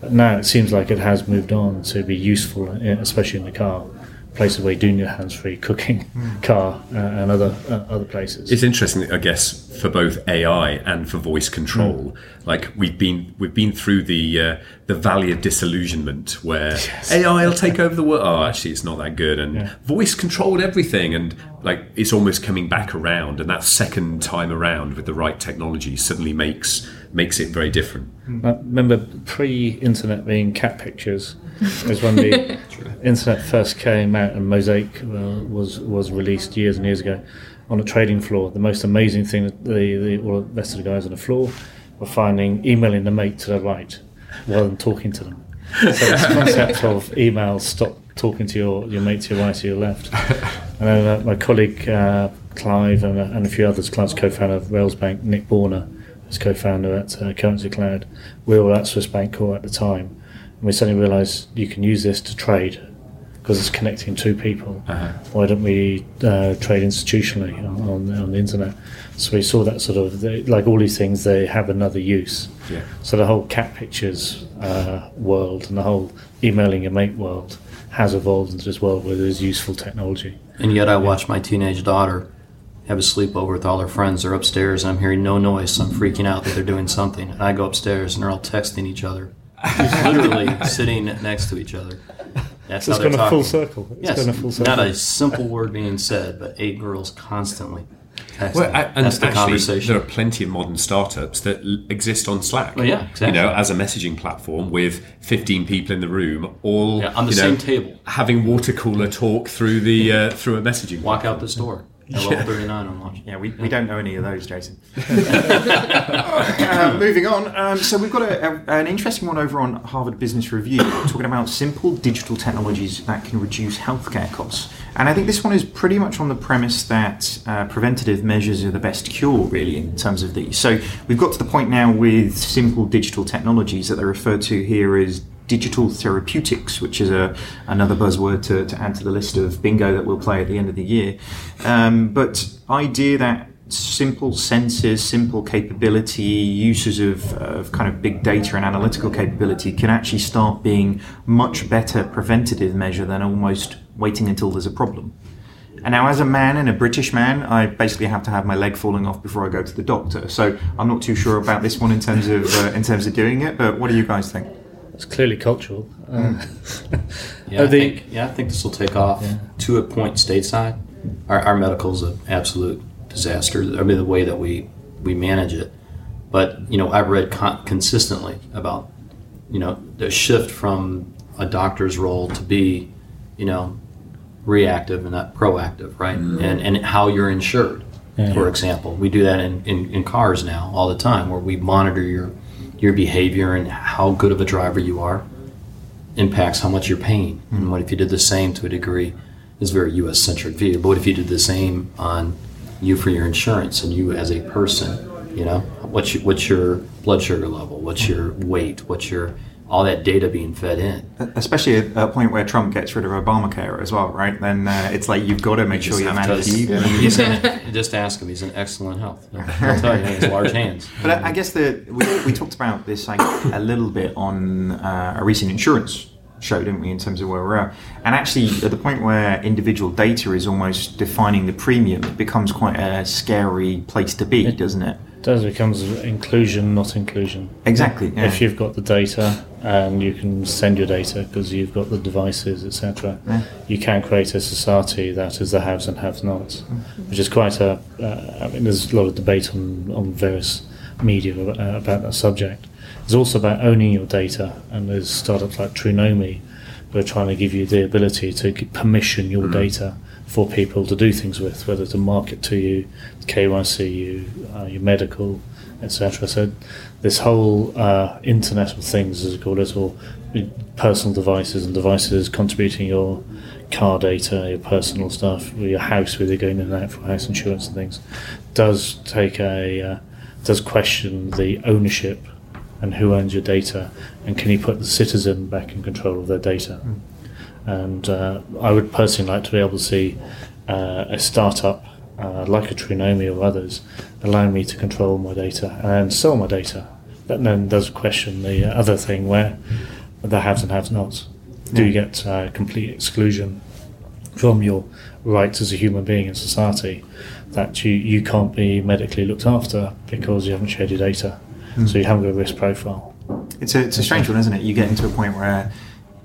But now it seems like it has moved on to be useful, uh, especially in the car, places where you're doing your hands-free cooking, [laughs] car, uh, and other uh, other places. It's interesting, I guess, for both AI and for voice control. Like we've been we've been through the uh, the valley of disillusionment where [laughs] AI will take over the world. Oh, actually, it's not that good, and voice controlled everything, and like it's almost coming back around. And that second time around with the right technology suddenly makes makes it very different. I remember pre-internet being cat pictures. It was when the [laughs] internet first came out and Mosaic uh, was was released years and years ago on a trading floor. The most amazing thing that the, the all the rest of the guys on the floor were finding emailing the mate to the right rather than talking to them. So this concept [laughs] of emails stop talking to your, your mate to your right or your left. And then uh, my colleague uh, Clive and, uh, and a few others, Clive's co-founder of Railsbank, Nick Borner, is co-founder at uh, Currencycloud. We were at Swiss Bank Corp at the time, and we suddenly realised you can use this to trade because it's connecting two people. Why don't we uh, trade institutionally on, on, on the internet? So we saw that sort of they, like all these things, they have another use. Yeah. So the whole cat pictures uh, world and the whole emailing your mate world has evolved into this world where there's useful technology. And yet I watch my teenage daughter have a sleepover with all her friends. They're upstairs and I'm hearing no noise, so I'm freaking out that they're doing something. And I go upstairs and they're all texting each other. Literally sitting next to each other. That's So it's how they're gone a full talking. circle. It's Yes, gone a full circle. not a simple word being said, but eight girls constantly texting. Well, a- and That's the actually, conversation. there are plenty of modern startups that l- exist on Slack. Well, yeah, exactly. You know, as a messaging platform with 15 people in the room, all Yeah, on the you know, same table. having water cooler talk through the uh, through a messaging. Walk out the door. Hello, 39 on. Yeah, we, we don't know any of those, Jason. [laughs] uh, moving on. Um, so we've got a, a, an interesting one over on Harvard Business Review talking about simple digital technologies that can reduce healthcare costs. And I think this one is pretty much on the premise that uh, preventative measures are the best cure, really, in terms of these. So we've got to the point now with simple digital technologies that they refer to here as digital therapeutics, which is a, another buzzword to, to add to the list of bingo that we'll play at the end of the year. Um, but idea that simple senses, simple capability, uses of, of kind of big data and analytical capability can actually start being much better preventative measure than almost waiting until there's a problem. And now, as a man and a British man, I basically have to have my leg falling off before I go to the doctor. So I'm not too sure about this one in terms of uh, in terms of doing it. But what do you guys think? It's clearly cultural. [laughs] Uh, Yeah, I the- think, yeah, I think this will take off to a point stateside. Our, our is an absolute disaster. I mean, the way that we, we manage it. But, you know, I've read con- consistently about, you know, the shift from a doctor's role to be, you know, reactive and not proactive, right? And, and how you're insured, for example. We do that in, in, in cars now all the time where we monitor your, your behavior and how good of a driver you are impacts how much you're paying. Hmm. And what if you did the same to a degree? A very U.S. centric view. But what if you did the same on you for your insurance and you as a person? You know, what's your, what's your blood sugar level? What's hmm. your weight? What's your all that data being fed in? Especially at a point where Trump gets rid of Obamacare as well, right? Then uh, it's like you've got to make sure you have manage. to- Yeah. He's in, just ask him. He's in excellent health. [laughs] I'll tell you, he has large hands. But I, I guess that we, we talked about this like a little bit on uh, a recent insurance show, didn't we, in terms of where we're at? And actually, at the point where individual data is almost defining the premium, it becomes quite a scary place to be, doesn't it? Does becomes inclusion, not inclusion. Exactly. Yeah. If you've got the data and you can send your data because you've got the devices, etc., you can create a society that is the haves and have-nots, which is quite a. Uh, I mean, there's a lot of debate on on various media uh, about that subject. It's also about owning your data, and there's startups like Trunomi who are trying to give you the ability to permission your data for people to do things with, whether to market to you, KYC you, uh, your medical, etc. So this whole uh, Internet of Things, as we call it, or personal devices and devices contributing your car data, your personal stuff, your house, where you're going in and out for house insurance and things, does take a uh, does question the ownership and who owns your data, and can you put the citizen back in control of their data? And uh, I would personally like to be able to see uh, a startup uh, like a Trunomi or others allowing me to control my data and sell my data. That then does question the other thing where the haves and have nots. Do you get uh, complete exclusion from your rights as a human being in society that you, you can't be medically looked after because you haven't shared your data? So you haven't got a risk profile. It's a, it's a strange one, isn't it? You get into a point where,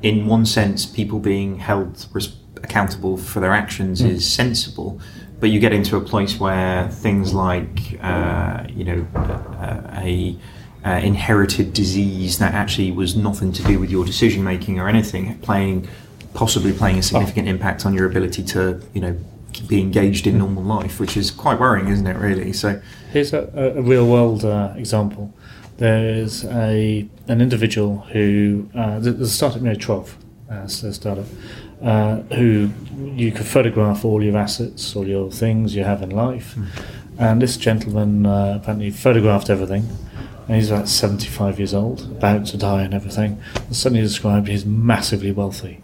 in one sense, people being held res- accountable for their actions is sensible, but you get into a place where things like, uh, you know, uh, a uh, inherited disease that actually was nothing to do with your decision making or anything, playing possibly playing a significant impact on your ability to, you know, be engaged in normal life, which is quite worrying, isn't it? Really. So, Here's a, a, a real world uh, example. There's a an individual who uh, there's a startup near Trov, uh, so a startup, uh, who you could photograph all your assets, all your things you have in life, and this gentleman uh, apparently photographed everything. And he's about 75 years old, about to die and everything. And suddenly described he's massively wealthy.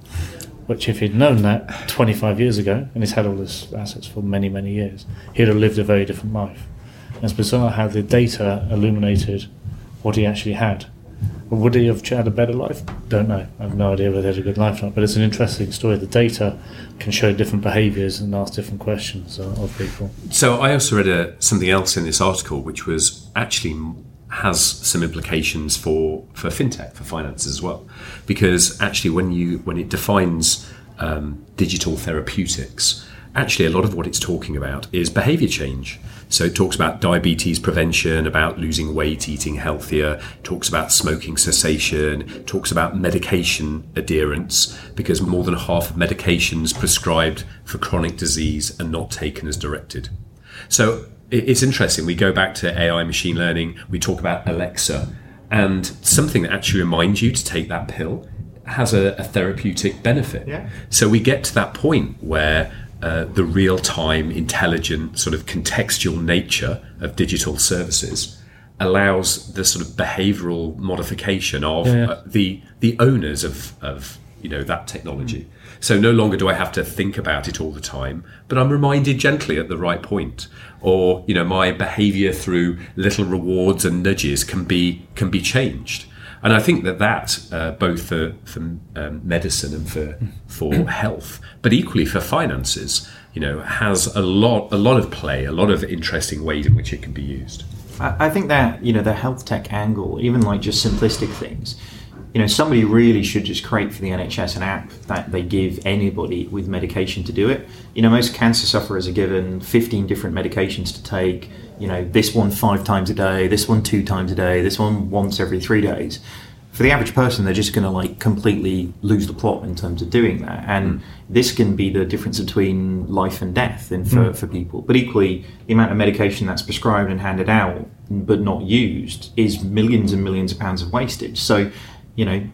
Which, if he'd known that 25 years ago, and he's had all his assets for many, many years, he'd have lived a very different life. And it's bizarre how the data illuminated what he actually had. Would he have had a better life? Don't know. I have no idea whether he had a good life or not. But it's an interesting story. The data can show different behaviours and ask different questions of people. So I also read a, something else in this article, which was actually has some implications for, for fintech, for finance as well, because actually when you when it defines um, digital therapeutics, actually a lot of what it's talking about is behaviour change. So it talks about diabetes prevention, about losing weight, eating healthier, talks about smoking cessation, talks about medication adherence, because more than half of medications prescribed for chronic disease are not taken as directed. So it's interesting. We go back to AI, machine learning. We talk about Alexa, and something that actually reminds you to take that pill has a, a therapeutic benefit. Yeah. So we get to that point where uh, the real-time, intelligent, sort of contextual nature of digital services allows the sort of behavioural modification of Yeah. uh, the the owners of, of you know that technology. So no longer do I have to think about it all the time, but I'm reminded gently at the right point. Or you know my behaviour through little rewards and nudges can be can be changed. And I think that that uh, both for, for um, medicine and for for health, but equally for finances, you know, has a lot a lot of play, a lot of interesting ways in which it can be used. I I think that you know the health tech angle, even like just simplistic things, you know, somebody really should just create for the NHS an app that they give anybody with medication to do it. You know, most cancer sufferers are given 15 different medications to take. You know, this one five times a day, this one two times a day, this one once every three days. For the average person, they're just going to like completely lose the plot in terms of doing that. And mm. this can be the difference between life and death in, for, mm. for people. But equally, the amount of medication that's prescribed and handed out but not used is millions and millions of pounds of wastage. So, you know,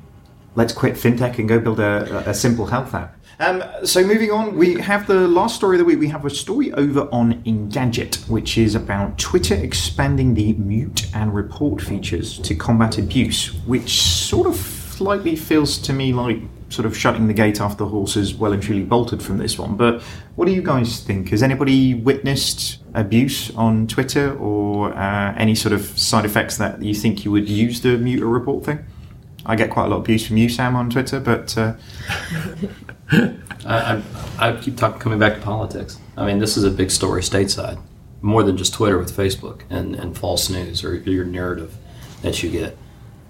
let's quit fintech and go build a, a simple health app. Um, so moving on, we have the last story of the week. We have a story over on Engadget, which is about Twitter expanding the mute and report features to combat abuse, which sort of slightly feels to me like sort of shutting the gate after the horse is well and truly bolted from this one. But what do you guys think? Has anybody witnessed abuse on Twitter or uh, any sort of side effects that you think you would use the mute or report thing? I get quite a lot of abuse from you, Sam, on Twitter, but uh, [laughs] [laughs] I, I, I keep talking, coming back to politics. I mean, this is a big story stateside, more than just Twitter with Facebook and, and false news or your narrative that you get.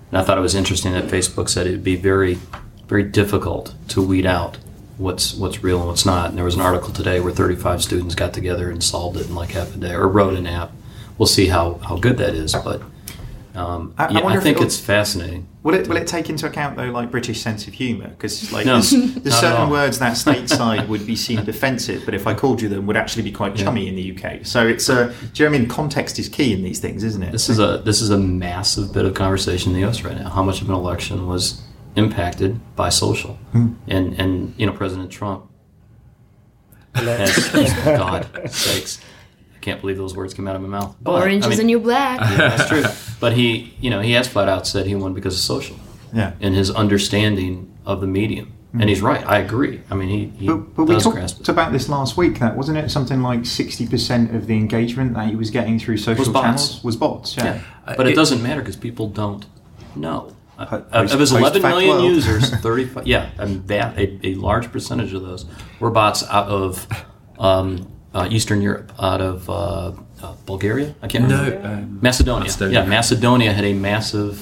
And I thought it was interesting that Facebook said it would be very, very difficult to weed out what's what's real and what's not. And there was an article today where 35 students got together and solved it in like half a day or wrote an app. We'll see how, how good that is, but um, I- I yeah, wonder I if think it'll- it's fascinating. will it will it take into account though like British sense of humour? Because like No, there's, [laughs] there's certain words that [laughs] stateside would be seen defensive, but if I called you them, would actually be quite chummy in the UK. So it's a. Do you know what I mean? Context is key in these things, isn't it? This is a this is a massive bit of conversation in the U.S. right now. How much of an election was impacted by social, and and you know President Trump has, God sakes, I can't believe those words came out of my mouth. But, Orange I is the new black. [laughs] Yeah, That's true. But he you know he has flat out said he won because of social yeah. and his understanding of the medium. And he's right. I agree. I mean, he, he But, but we does talked it. about this last week. That wasn't it. Something like sixty percent of the engagement that he was getting through social Was bots. channels was bots. Yeah. Yeah, but it, it- doesn't matter because people don't know. Uh, post- of his 11 million world. users, [laughs] 35, yeah, and that a, a large percentage of those were bots out of um, uh, Eastern Europe, out of uh, uh, Bulgaria. I can't No, remember. um, Macedonia. Macedonia. Yeah, Macedonia had a massive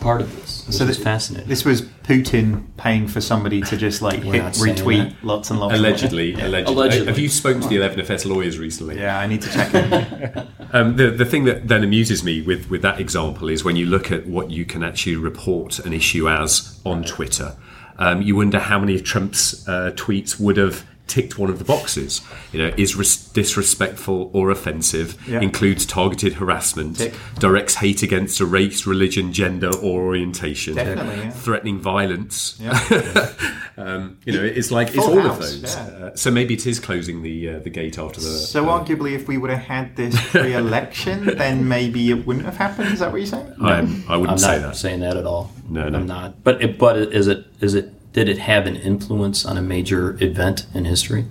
part of this. Which So is this- fascinating. This was Putin paying for somebody to just like hit retweet that. lots and lots. allegedly, allegedly. Allegedly. Have you spoken to the 11FS lawyers recently? Yeah, I need to check it. [laughs] Um, the, the thing that then amuses me with, with that example is when you look at what you can actually report an issue as on Twitter, um, you wonder how many of Trump's uh, tweets would have ticked one of the boxes. You know, is res- disrespectful or offensive, Yeah. includes targeted harassment, Tick. directs hate against a race, religion, gender, or orientation, Definitely, yeah. threatening violence. Yeah. [laughs] Um, you know, it's like it's all house, of those. yeah. Uh, so maybe it is closing the uh, the gate after the. So uh, arguably, if we would have had this [laughs] pre-election, then maybe it wouldn't have happened. Is that what you're saying? I, am- I wouldn't I'm say not that. saying that at all. No, no. I'm not. But it, but is it is it did it have an influence on a major event in history?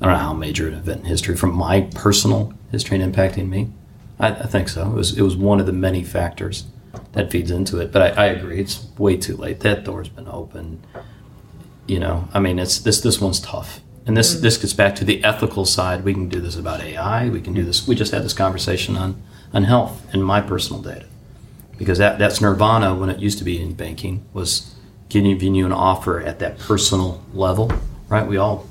I don't know how major an event in history from my personal history and impacting me. I, I think so. It was it was one of the many factors that feeds into it. But I, I agree, it's way too late. That door's been open. You know, I mean, it's this this one's tough. And this mm-hmm. this gets back to the ethical side. We can do this about AI. We can do this. We just had this conversation on on health and my personal data because that, that's nirvana when it used to be in banking was giving you an offer at that personal level right we all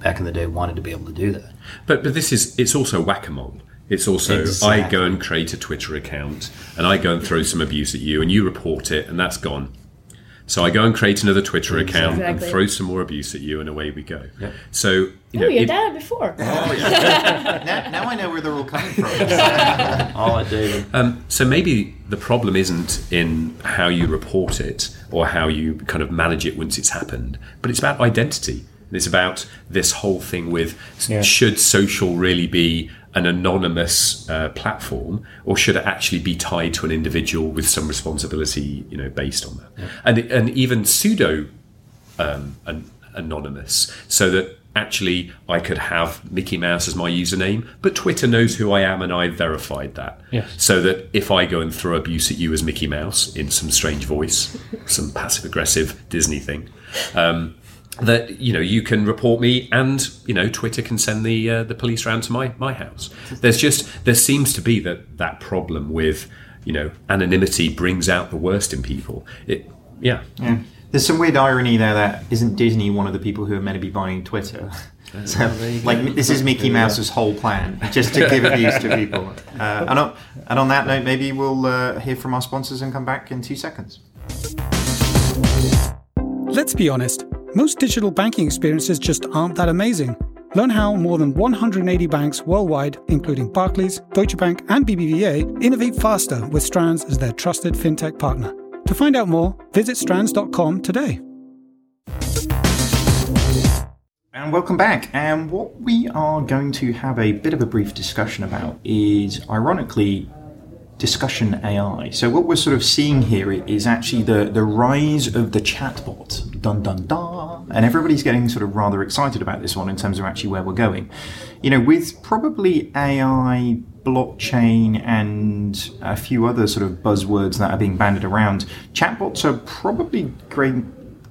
back in the day wanted to be able to do that But but this is it's also whack a mole. It's also I go and create a Twitter account and I go and throw some abuse at you and you report it and that's gone. So I go and create another Twitter account and throw some more abuse at you and away we go. Yep. So you know, Oh, you it- done it before. Now, now I know where they're all coming from. [laughs] all at david Um, so maybe the problem isn't in how you report it or how you kind of manage it once it's happened, but it's about identity. It's about this whole thing with Yeah. should social really be an anonymous uh, platform, or should it actually be tied to an individual with some responsibility, you know, based on that? Yeah. And and even pseudo um, an, anonymous, so that actually I could have Mickey Mouse as my username, but Twitter knows who I am and I verified that. Yes. So that if I go and throw abuse at you as Mickey Mouse in some strange voice, some passive aggressive Disney thing, um, that you know you can report me and you know Twitter can send the uh, the police round to my my house. There's just there seems to be that that problem with you know anonymity brings out the worst in people. It yeah. yeah. There's some weird irony there that isn't Disney one of the people who are meant to be buying Twitter? [laughs] So, like, this is Mickey Mouse's whole plan, just to give abuse to people. [laughs] Uh, and, on, and on that note, maybe we'll uh, hear from our sponsors and come back in two seconds. Let's be honest, most digital banking experiences just aren't that amazing. Learn how more than 180 banks worldwide, including Barclays, Deutsche Bank, and BBVA, innovate faster with Strands as their trusted fintech partner. To find out more, visit strands.com today. And welcome back. And what we are going to have a bit of a brief discussion about is, ironically, discussion AI. So what we're sort of seeing here is actually the, the rise of the chatbot. Dun dun dun. And everybody's getting sort of rather excited about this one in terms of actually where we're going. You know, with probably AI blockchain and a few other sort of buzzwords that are being banded around, chatbots are probably great,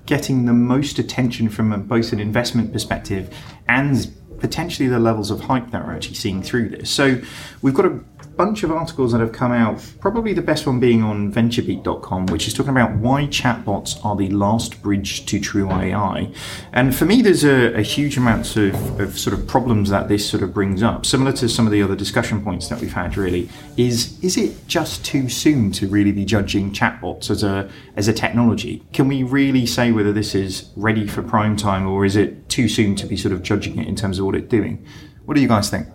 getting the most attention from both an investment perspective and potentially the levels of hype that we're actually seeing through this. So we've got a bunch of articles that have come out, probably the best one being on venturebeat.com, which is talking about why chatbots are the last bridge to true AI. And for me, there's a, a huge amount of, of sort of problems that this sort of brings up, similar to some of the other discussion points that we've had really, is is it just too soon to really be judging chatbots as a as a technology? Can we really say whether this is ready for prime time or is it too soon to be sort of judging it in terms of what it's doing? What do you guys think?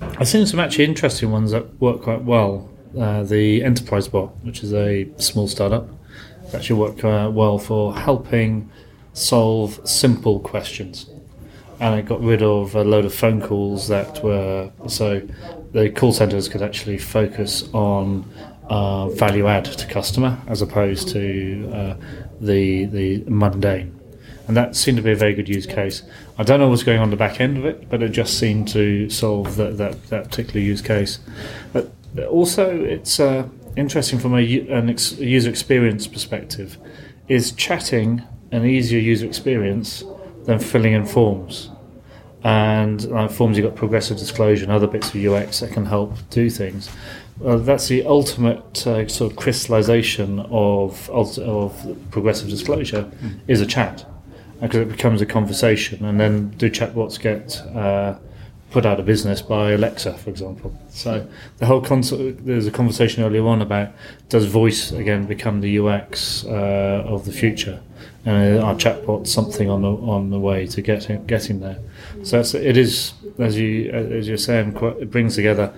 I've seen some actually interesting ones that work quite well. Uh, the Enterprise Bot, which is a small startup, actually worked uh, well for helping solve simple questions. And it got rid of a load of phone calls that were so the call centers could actually focus on uh, value add to customer as opposed to uh, the the mundane and that seemed to be a very good use case. I don't know what's going on the back end of it, but it just seemed to solve that that, that particular use case. But also, it's uh, interesting from a, an ex, user experience perspective. Is chatting an easier user experience than filling in forms? And uh, forms, you've got progressive disclosure and other bits of UX that can help do things. Uh, that's the ultimate uh, sort of crystallization of, of progressive disclosure mm. is a chat because it becomes a conversation, and then do chatbots get uh, put out of business by Alexa, for example? So the whole concept. There's a conversation earlier on about does voice again become the UX uh, of the future, and are chatbots something on the on the way to getting getting there? So it is as you as you're saying, quite, it brings together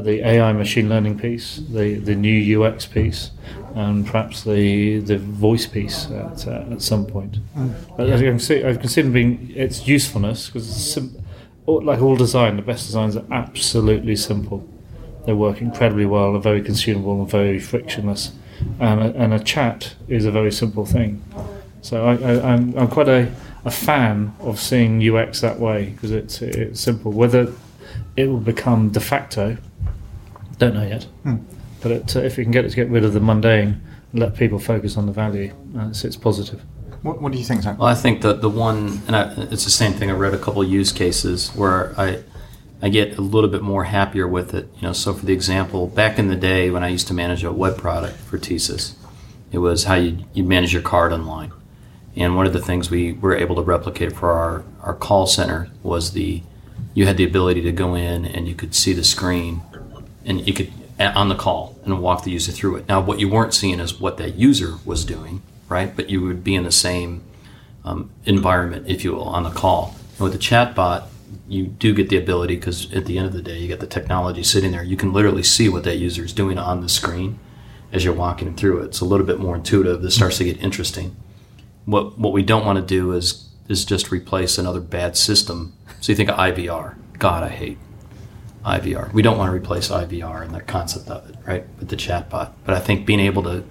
the AI machine learning piece, the, the new UX piece, and perhaps the the voice piece at, uh, at some point. Mm. But yeah. I can see, I can see being its usefulness because sim- like all design, the best designs are absolutely simple. They work incredibly well, are very consumable and very frictionless, and a, and a chat is a very simple thing. So I, I, I'm, I'm quite a, a fan of seeing UX that way because it's it's simple. Whether it will become de facto don't know yet. Hmm. But it, uh, if we can get it to get rid of the mundane and let people focus on the value, uh, it's, it's positive. What, what, do you think, Zach? Well, I think that the one, and I, it's the same thing. I read a couple use cases where I, I get a little bit more happier with it. You know, so for the example, back in the day when I used to manage a web product for TSYS, it was how you you manage your card online. And one of the things we were able to replicate for our, our call center was the you had the ability to go in and you could see the screen and you could on the call and walk the user through it. Now, what you weren't seeing is what that user was doing, right? But you would be in the same um, environment, if you will, on the call. And with the chatbot, you do get the ability because at the end of the day, you get the technology sitting there. You can literally see what that user is doing on the screen as you're walking through it. It's a little bit more intuitive. This starts to get interesting. What what we don't want to do is is just replace another bad system. So you think of IVR. God, I hate IVR. We don't want to replace IVR and the concept of it, right, with the chatbot. But I think being able to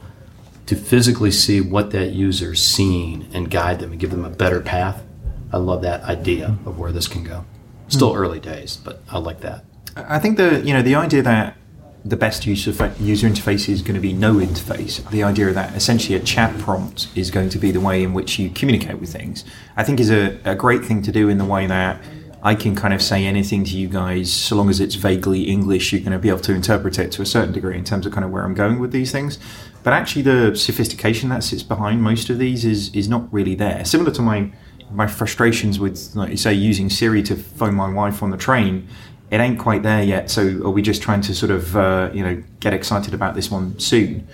to physically see what that user's seeing and guide them and give them a better path, I love that idea of where this can go. Still hmm. early days, but I like that. I think the you know the idea that the best user user interface is going to be no interface. The idea that essentially a chat prompt is going to be the way in which you communicate with things. I think is a, a great thing to do in the way that I can kind of say anything to you guys so long as it's vaguely English. You're going to be able to interpret it to a certain degree in terms of kind of where I'm going with these things. But actually, the sophistication that sits behind most of these is is not really there. Similar to my my frustrations with, like you say, using Siri to phone my wife on the train it ain't quite there yet. So are we just trying to sort of uh, you know get excited about this one soon?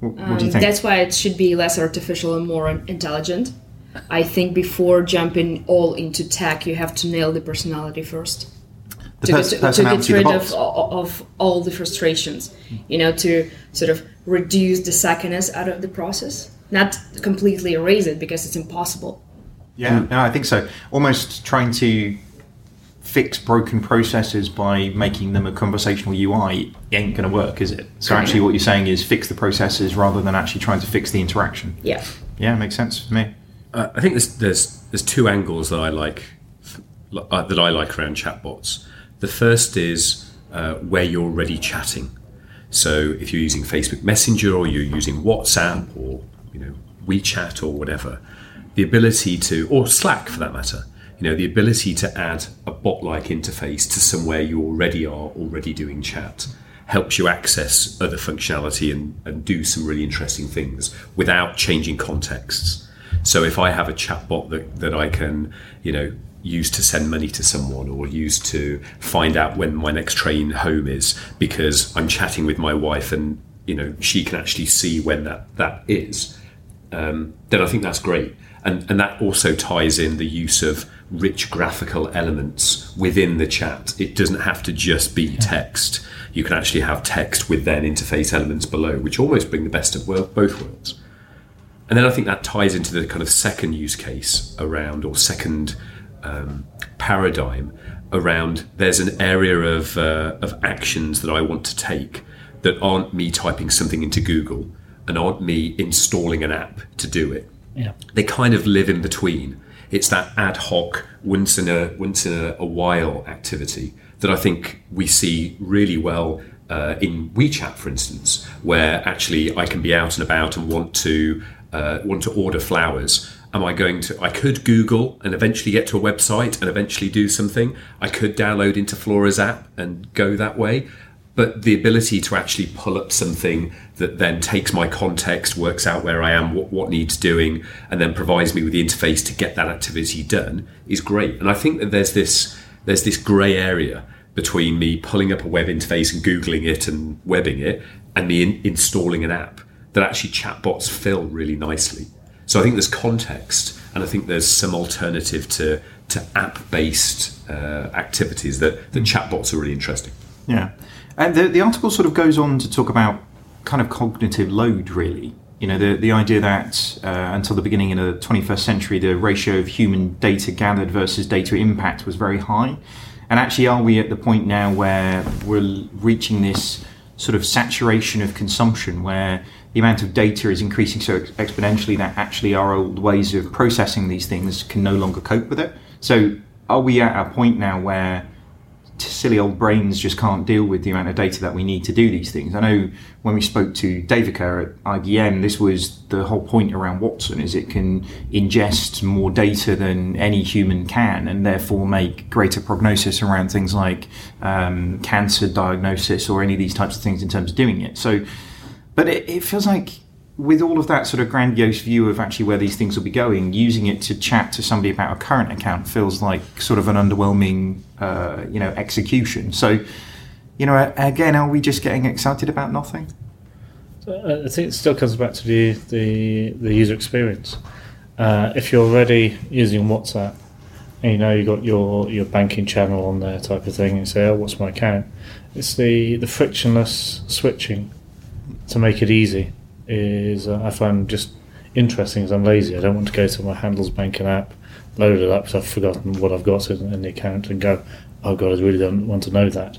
What, what Um, do you think? That's why it should be less artificial and more intelligent. I think before jumping all into tech, you have to nail the personality first. the to, pers- get, to personality get of the rid of, of all the frustrations, mm. you know, to sort of reduce the suckiness out of the process. Not completely erase it because it's impossible. Yeah, mm. no, I think so. Almost trying to fix broken processes by making them a conversational UI ain't going to work, is it? So actually, what you're saying is fix the processes rather than actually trying to fix the interaction. Yeah. Yeah, makes sense for me. Uh, I think there's, there's there's two angles that I like uh, that I like around chatbots. The first is uh, where you're already chatting. So if you're using Facebook Messenger or you're using WhatsApp or you know WeChat or whatever, the ability to or Slack for that matter, you know the ability to add a bot-like interface to somewhere you already are already doing chat helps you access other functionality and, and do some really interesting things without changing contexts. So if I have a chatbot that, that I can, you know, use to send money to someone or use to find out when my next train home is because I'm chatting with my wife and you know she can actually see when that that is, um, then I think that's great. And, and that also ties in the use of rich graphical elements within the chat. It doesn't have to just be text. You can actually have text with then interface elements below, which almost bring the best of both worlds. And then I think that ties into the kind of second use case around, or second um, paradigm around there's an area of, uh, of actions that I want to take that aren't me typing something into Google and aren't me installing an app to do it. Yeah. They kind of live in between. It's that ad hoc, once in a once in a, a while activity that I think we see really well uh, in WeChat, for instance, where actually I can be out and about and want to uh, want to order flowers. Am I going to? I could Google and eventually get to a website and eventually do something. I could download Interflora's app and go that way. But the ability to actually pull up something that then takes my context, works out where I am, what, what needs doing, and then provides me with the interface to get that activity done is great. And I think that there's this there's this grey area between me pulling up a web interface and googling it and webbing it, and me in, installing an app that actually chatbots fill really nicely. So I think there's context, and I think there's some alternative to to app based uh, activities that that chatbots are really interesting. Yeah, and the the article sort of goes on to talk about kind of cognitive load, really. You know, the the idea that uh, until the beginning of the 21st century, the ratio of human data gathered versus data impact was very high, and actually, are we at the point now where we're reaching this sort of saturation of consumption where the amount of data is increasing so ex- exponentially that actually our old ways of processing these things can no longer cope with it. So, are we at a point now where silly old brains just can't deal with the amount of data that we need to do these things? I know when we spoke to Davica at IBM, this was the whole point around Watson: is it can ingest more data than any human can, and therefore make greater prognosis around things like um, cancer diagnosis or any of these types of things in terms of doing it. So but it, it feels like with all of that sort of grandiose view of actually where these things will be going, using it to chat to somebody about a current account feels like sort of an underwhelming, uh, you know, execution. So, you know, again, are we just getting excited about nothing? Uh, I think it still comes back to the the, the user experience. Uh, if you're already using WhatsApp and you know you've got your, your banking channel on there type of thing, and you say, "Oh, what's my account?" It's the, the frictionless switching to make it easy is uh, I find just interesting. As I'm lazy, I don't want to go to my Handles banking app, load it up, because I've forgotten what I've got in, in the account, and go, "Oh God, I really don't want to know that."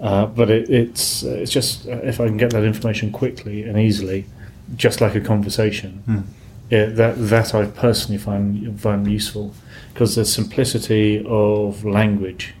Uh, but it, it's it's just uh, if I can get that information quickly and easily, just like a conversation, yeah, that that I personally find find useful because the simplicity of language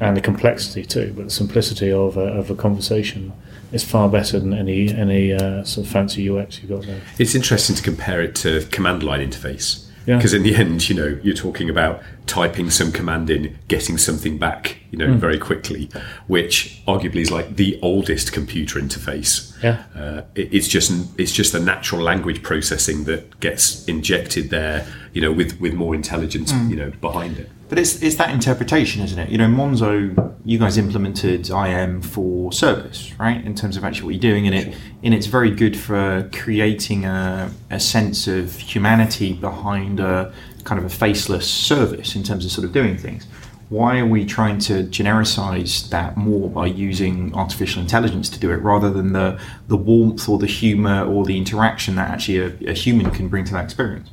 and the complexity too, but the simplicity of a, of a conversation is far better than any any uh, sort of fancy UX you've got there. It's interesting to compare it to command line interface. Yeah. Because in the end, you know, you're talking about typing some command in, getting something back, you know, very quickly, which arguably is like the oldest computer interface. Yeah. Uh, it, it's just it's just the natural language processing that gets injected there, you know, with with more intelligence, you know, behind it. But it's, it's that interpretation, isn't it? You know, Monzo, you guys implemented IM for service, right? In terms of actually what you're doing in it, and it's very good for creating a, a sense of humanity behind a kind of a faceless service in terms of sort of doing things. Why are we trying to genericize that more by using artificial intelligence to do it rather than the, the warmth or the humor or the interaction that actually a, a human can bring to that experience?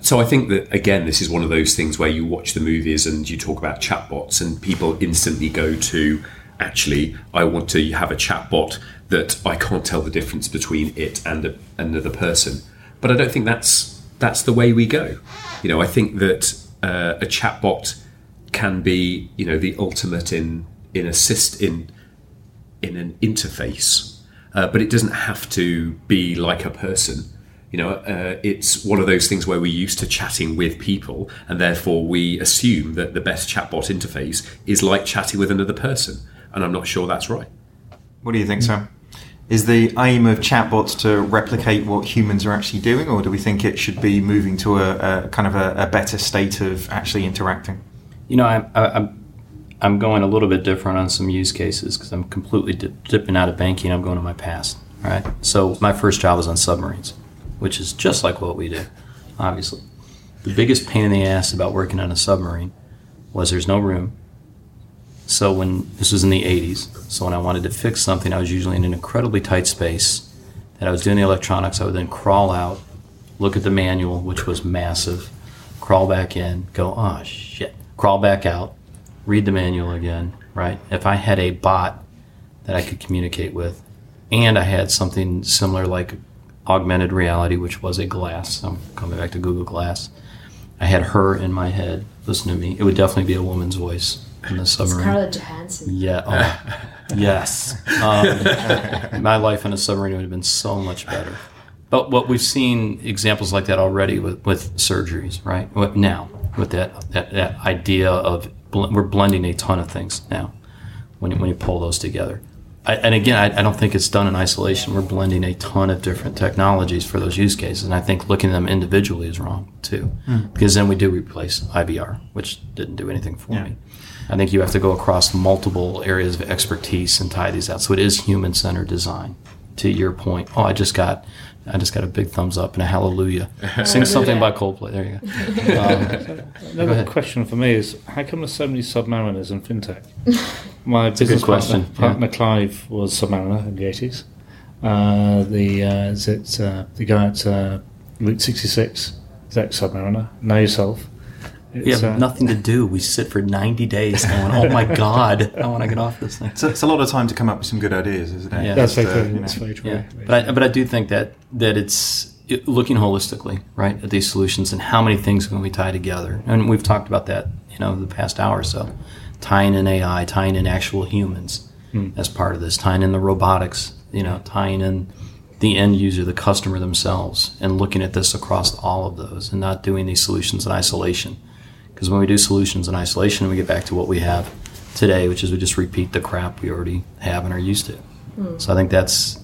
So I think that again, this is one of those things where you watch the movies and you talk about chatbots, and people instantly go to, actually, I want to have a chatbot that I can't tell the difference between it and a, another person. But I don't think that's that's the way we go. You know, I think that uh, a chatbot can be, you know, the ultimate in in assist in in an interface, uh, but it doesn't have to be like a person. You know, uh, it's one of those things where we're used to chatting with people, and therefore we assume that the best chatbot interface is like chatting with another person. And I'm not sure that's right. What do you think, Sam? Is the aim of chatbots to replicate what humans are actually doing, or do we think it should be moving to a, a kind of a, a better state of actually interacting? You know, I, I, I'm I'm going a little bit different on some use cases because I'm completely dip, dipping out of banking. I'm going to my past. Right. So my first job was on submarines, which is just like what we do, obviously. The biggest pain in the ass about working on a submarine was there's no room. So when this was in the 80s, so when I wanted to fix something, I was usually in an incredibly tight space. That I was doing the electronics, I would then crawl out, look at the manual, which was massive, crawl back in, go, oh shit, crawl back out, read the manual again, right? If I had a bot that I could communicate with, and I had something similar like augmented reality, which was a glass, I'm coming back to Google Glass, I had her in my head, listen to me, it would definitely be a woman's voice in the submarine. Scarlett Johansson. Yeah. Oh, [laughs] yes. Um, my life in a submarine would have been so much better. But what we've seen examples like that already with, with surgeries, right? Now, with that, that, that idea of bl- we're blending a ton of things now when you, when you pull those together. I, and again, I, I don't think it's done in isolation. We're blending a ton of different technologies for those use cases. And I think looking at them individually is wrong too. Hmm. Because then we do replace IVR, which didn't do anything for Yeah. me. I think you have to go across multiple areas of expertise and tie these out. So it is human centered design. To your point, oh, I just got, I just got a big thumbs up and a hallelujah. [laughs] Sing something by Coldplay. There you go. [laughs] Um, Another ahead. question for me is how come there's so many submariners in fintech? [laughs] My business question, partner, partner Clive was submariner in the 80s. Uh, the uh, is it uh, the guy at uh, Route 66 is ex submariner. Now yourself. We It's, have uh, nothing to do. We sit for 90 days going, oh my [laughs] God, I want to get off this thing. It's a, it's a lot of time to come up with some good ideas, isn't it? Yeah. That's Just, very uh, true. you know. very true. Yeah, but I, but I do think that that it's it, looking holistically, right, at these solutions and how many things can we tie together. And we've talked about that, you know, the past hour or so, tying in AI, tying in actual humans as part of this, tying in the robotics, you know, tying in the end user, the customer themselves, and looking at this across all of those, and not doing these solutions in isolation. Because when we do solutions in isolation, we get back to what we have today, which is we just repeat the crap we already have and are used to. Hmm. So I think that's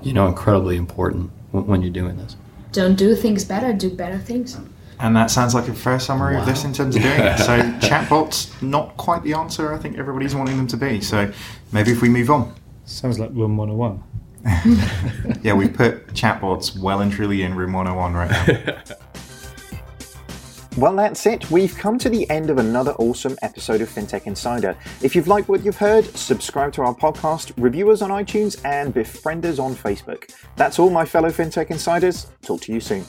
you know, incredibly important w- when you're doing this. Don't do things better, do better things. And that sounds like a fair summary of this in terms of doing it. So [laughs] chatbots, not quite the answer I think everybody's wanting them to be. So maybe if we move on. Sounds like Room 101. [laughs] Yeah, we've put chatbots well and truly in room 101 right now. [laughs] Well, that's it. We've come to the end of another awesome episode of FinTech Insider. If you've liked what you've heard, subscribe to our podcast, review us on iTunes, and befriend us on Facebook. That's all, my fellow FinTech Insiders. Talk to you soon.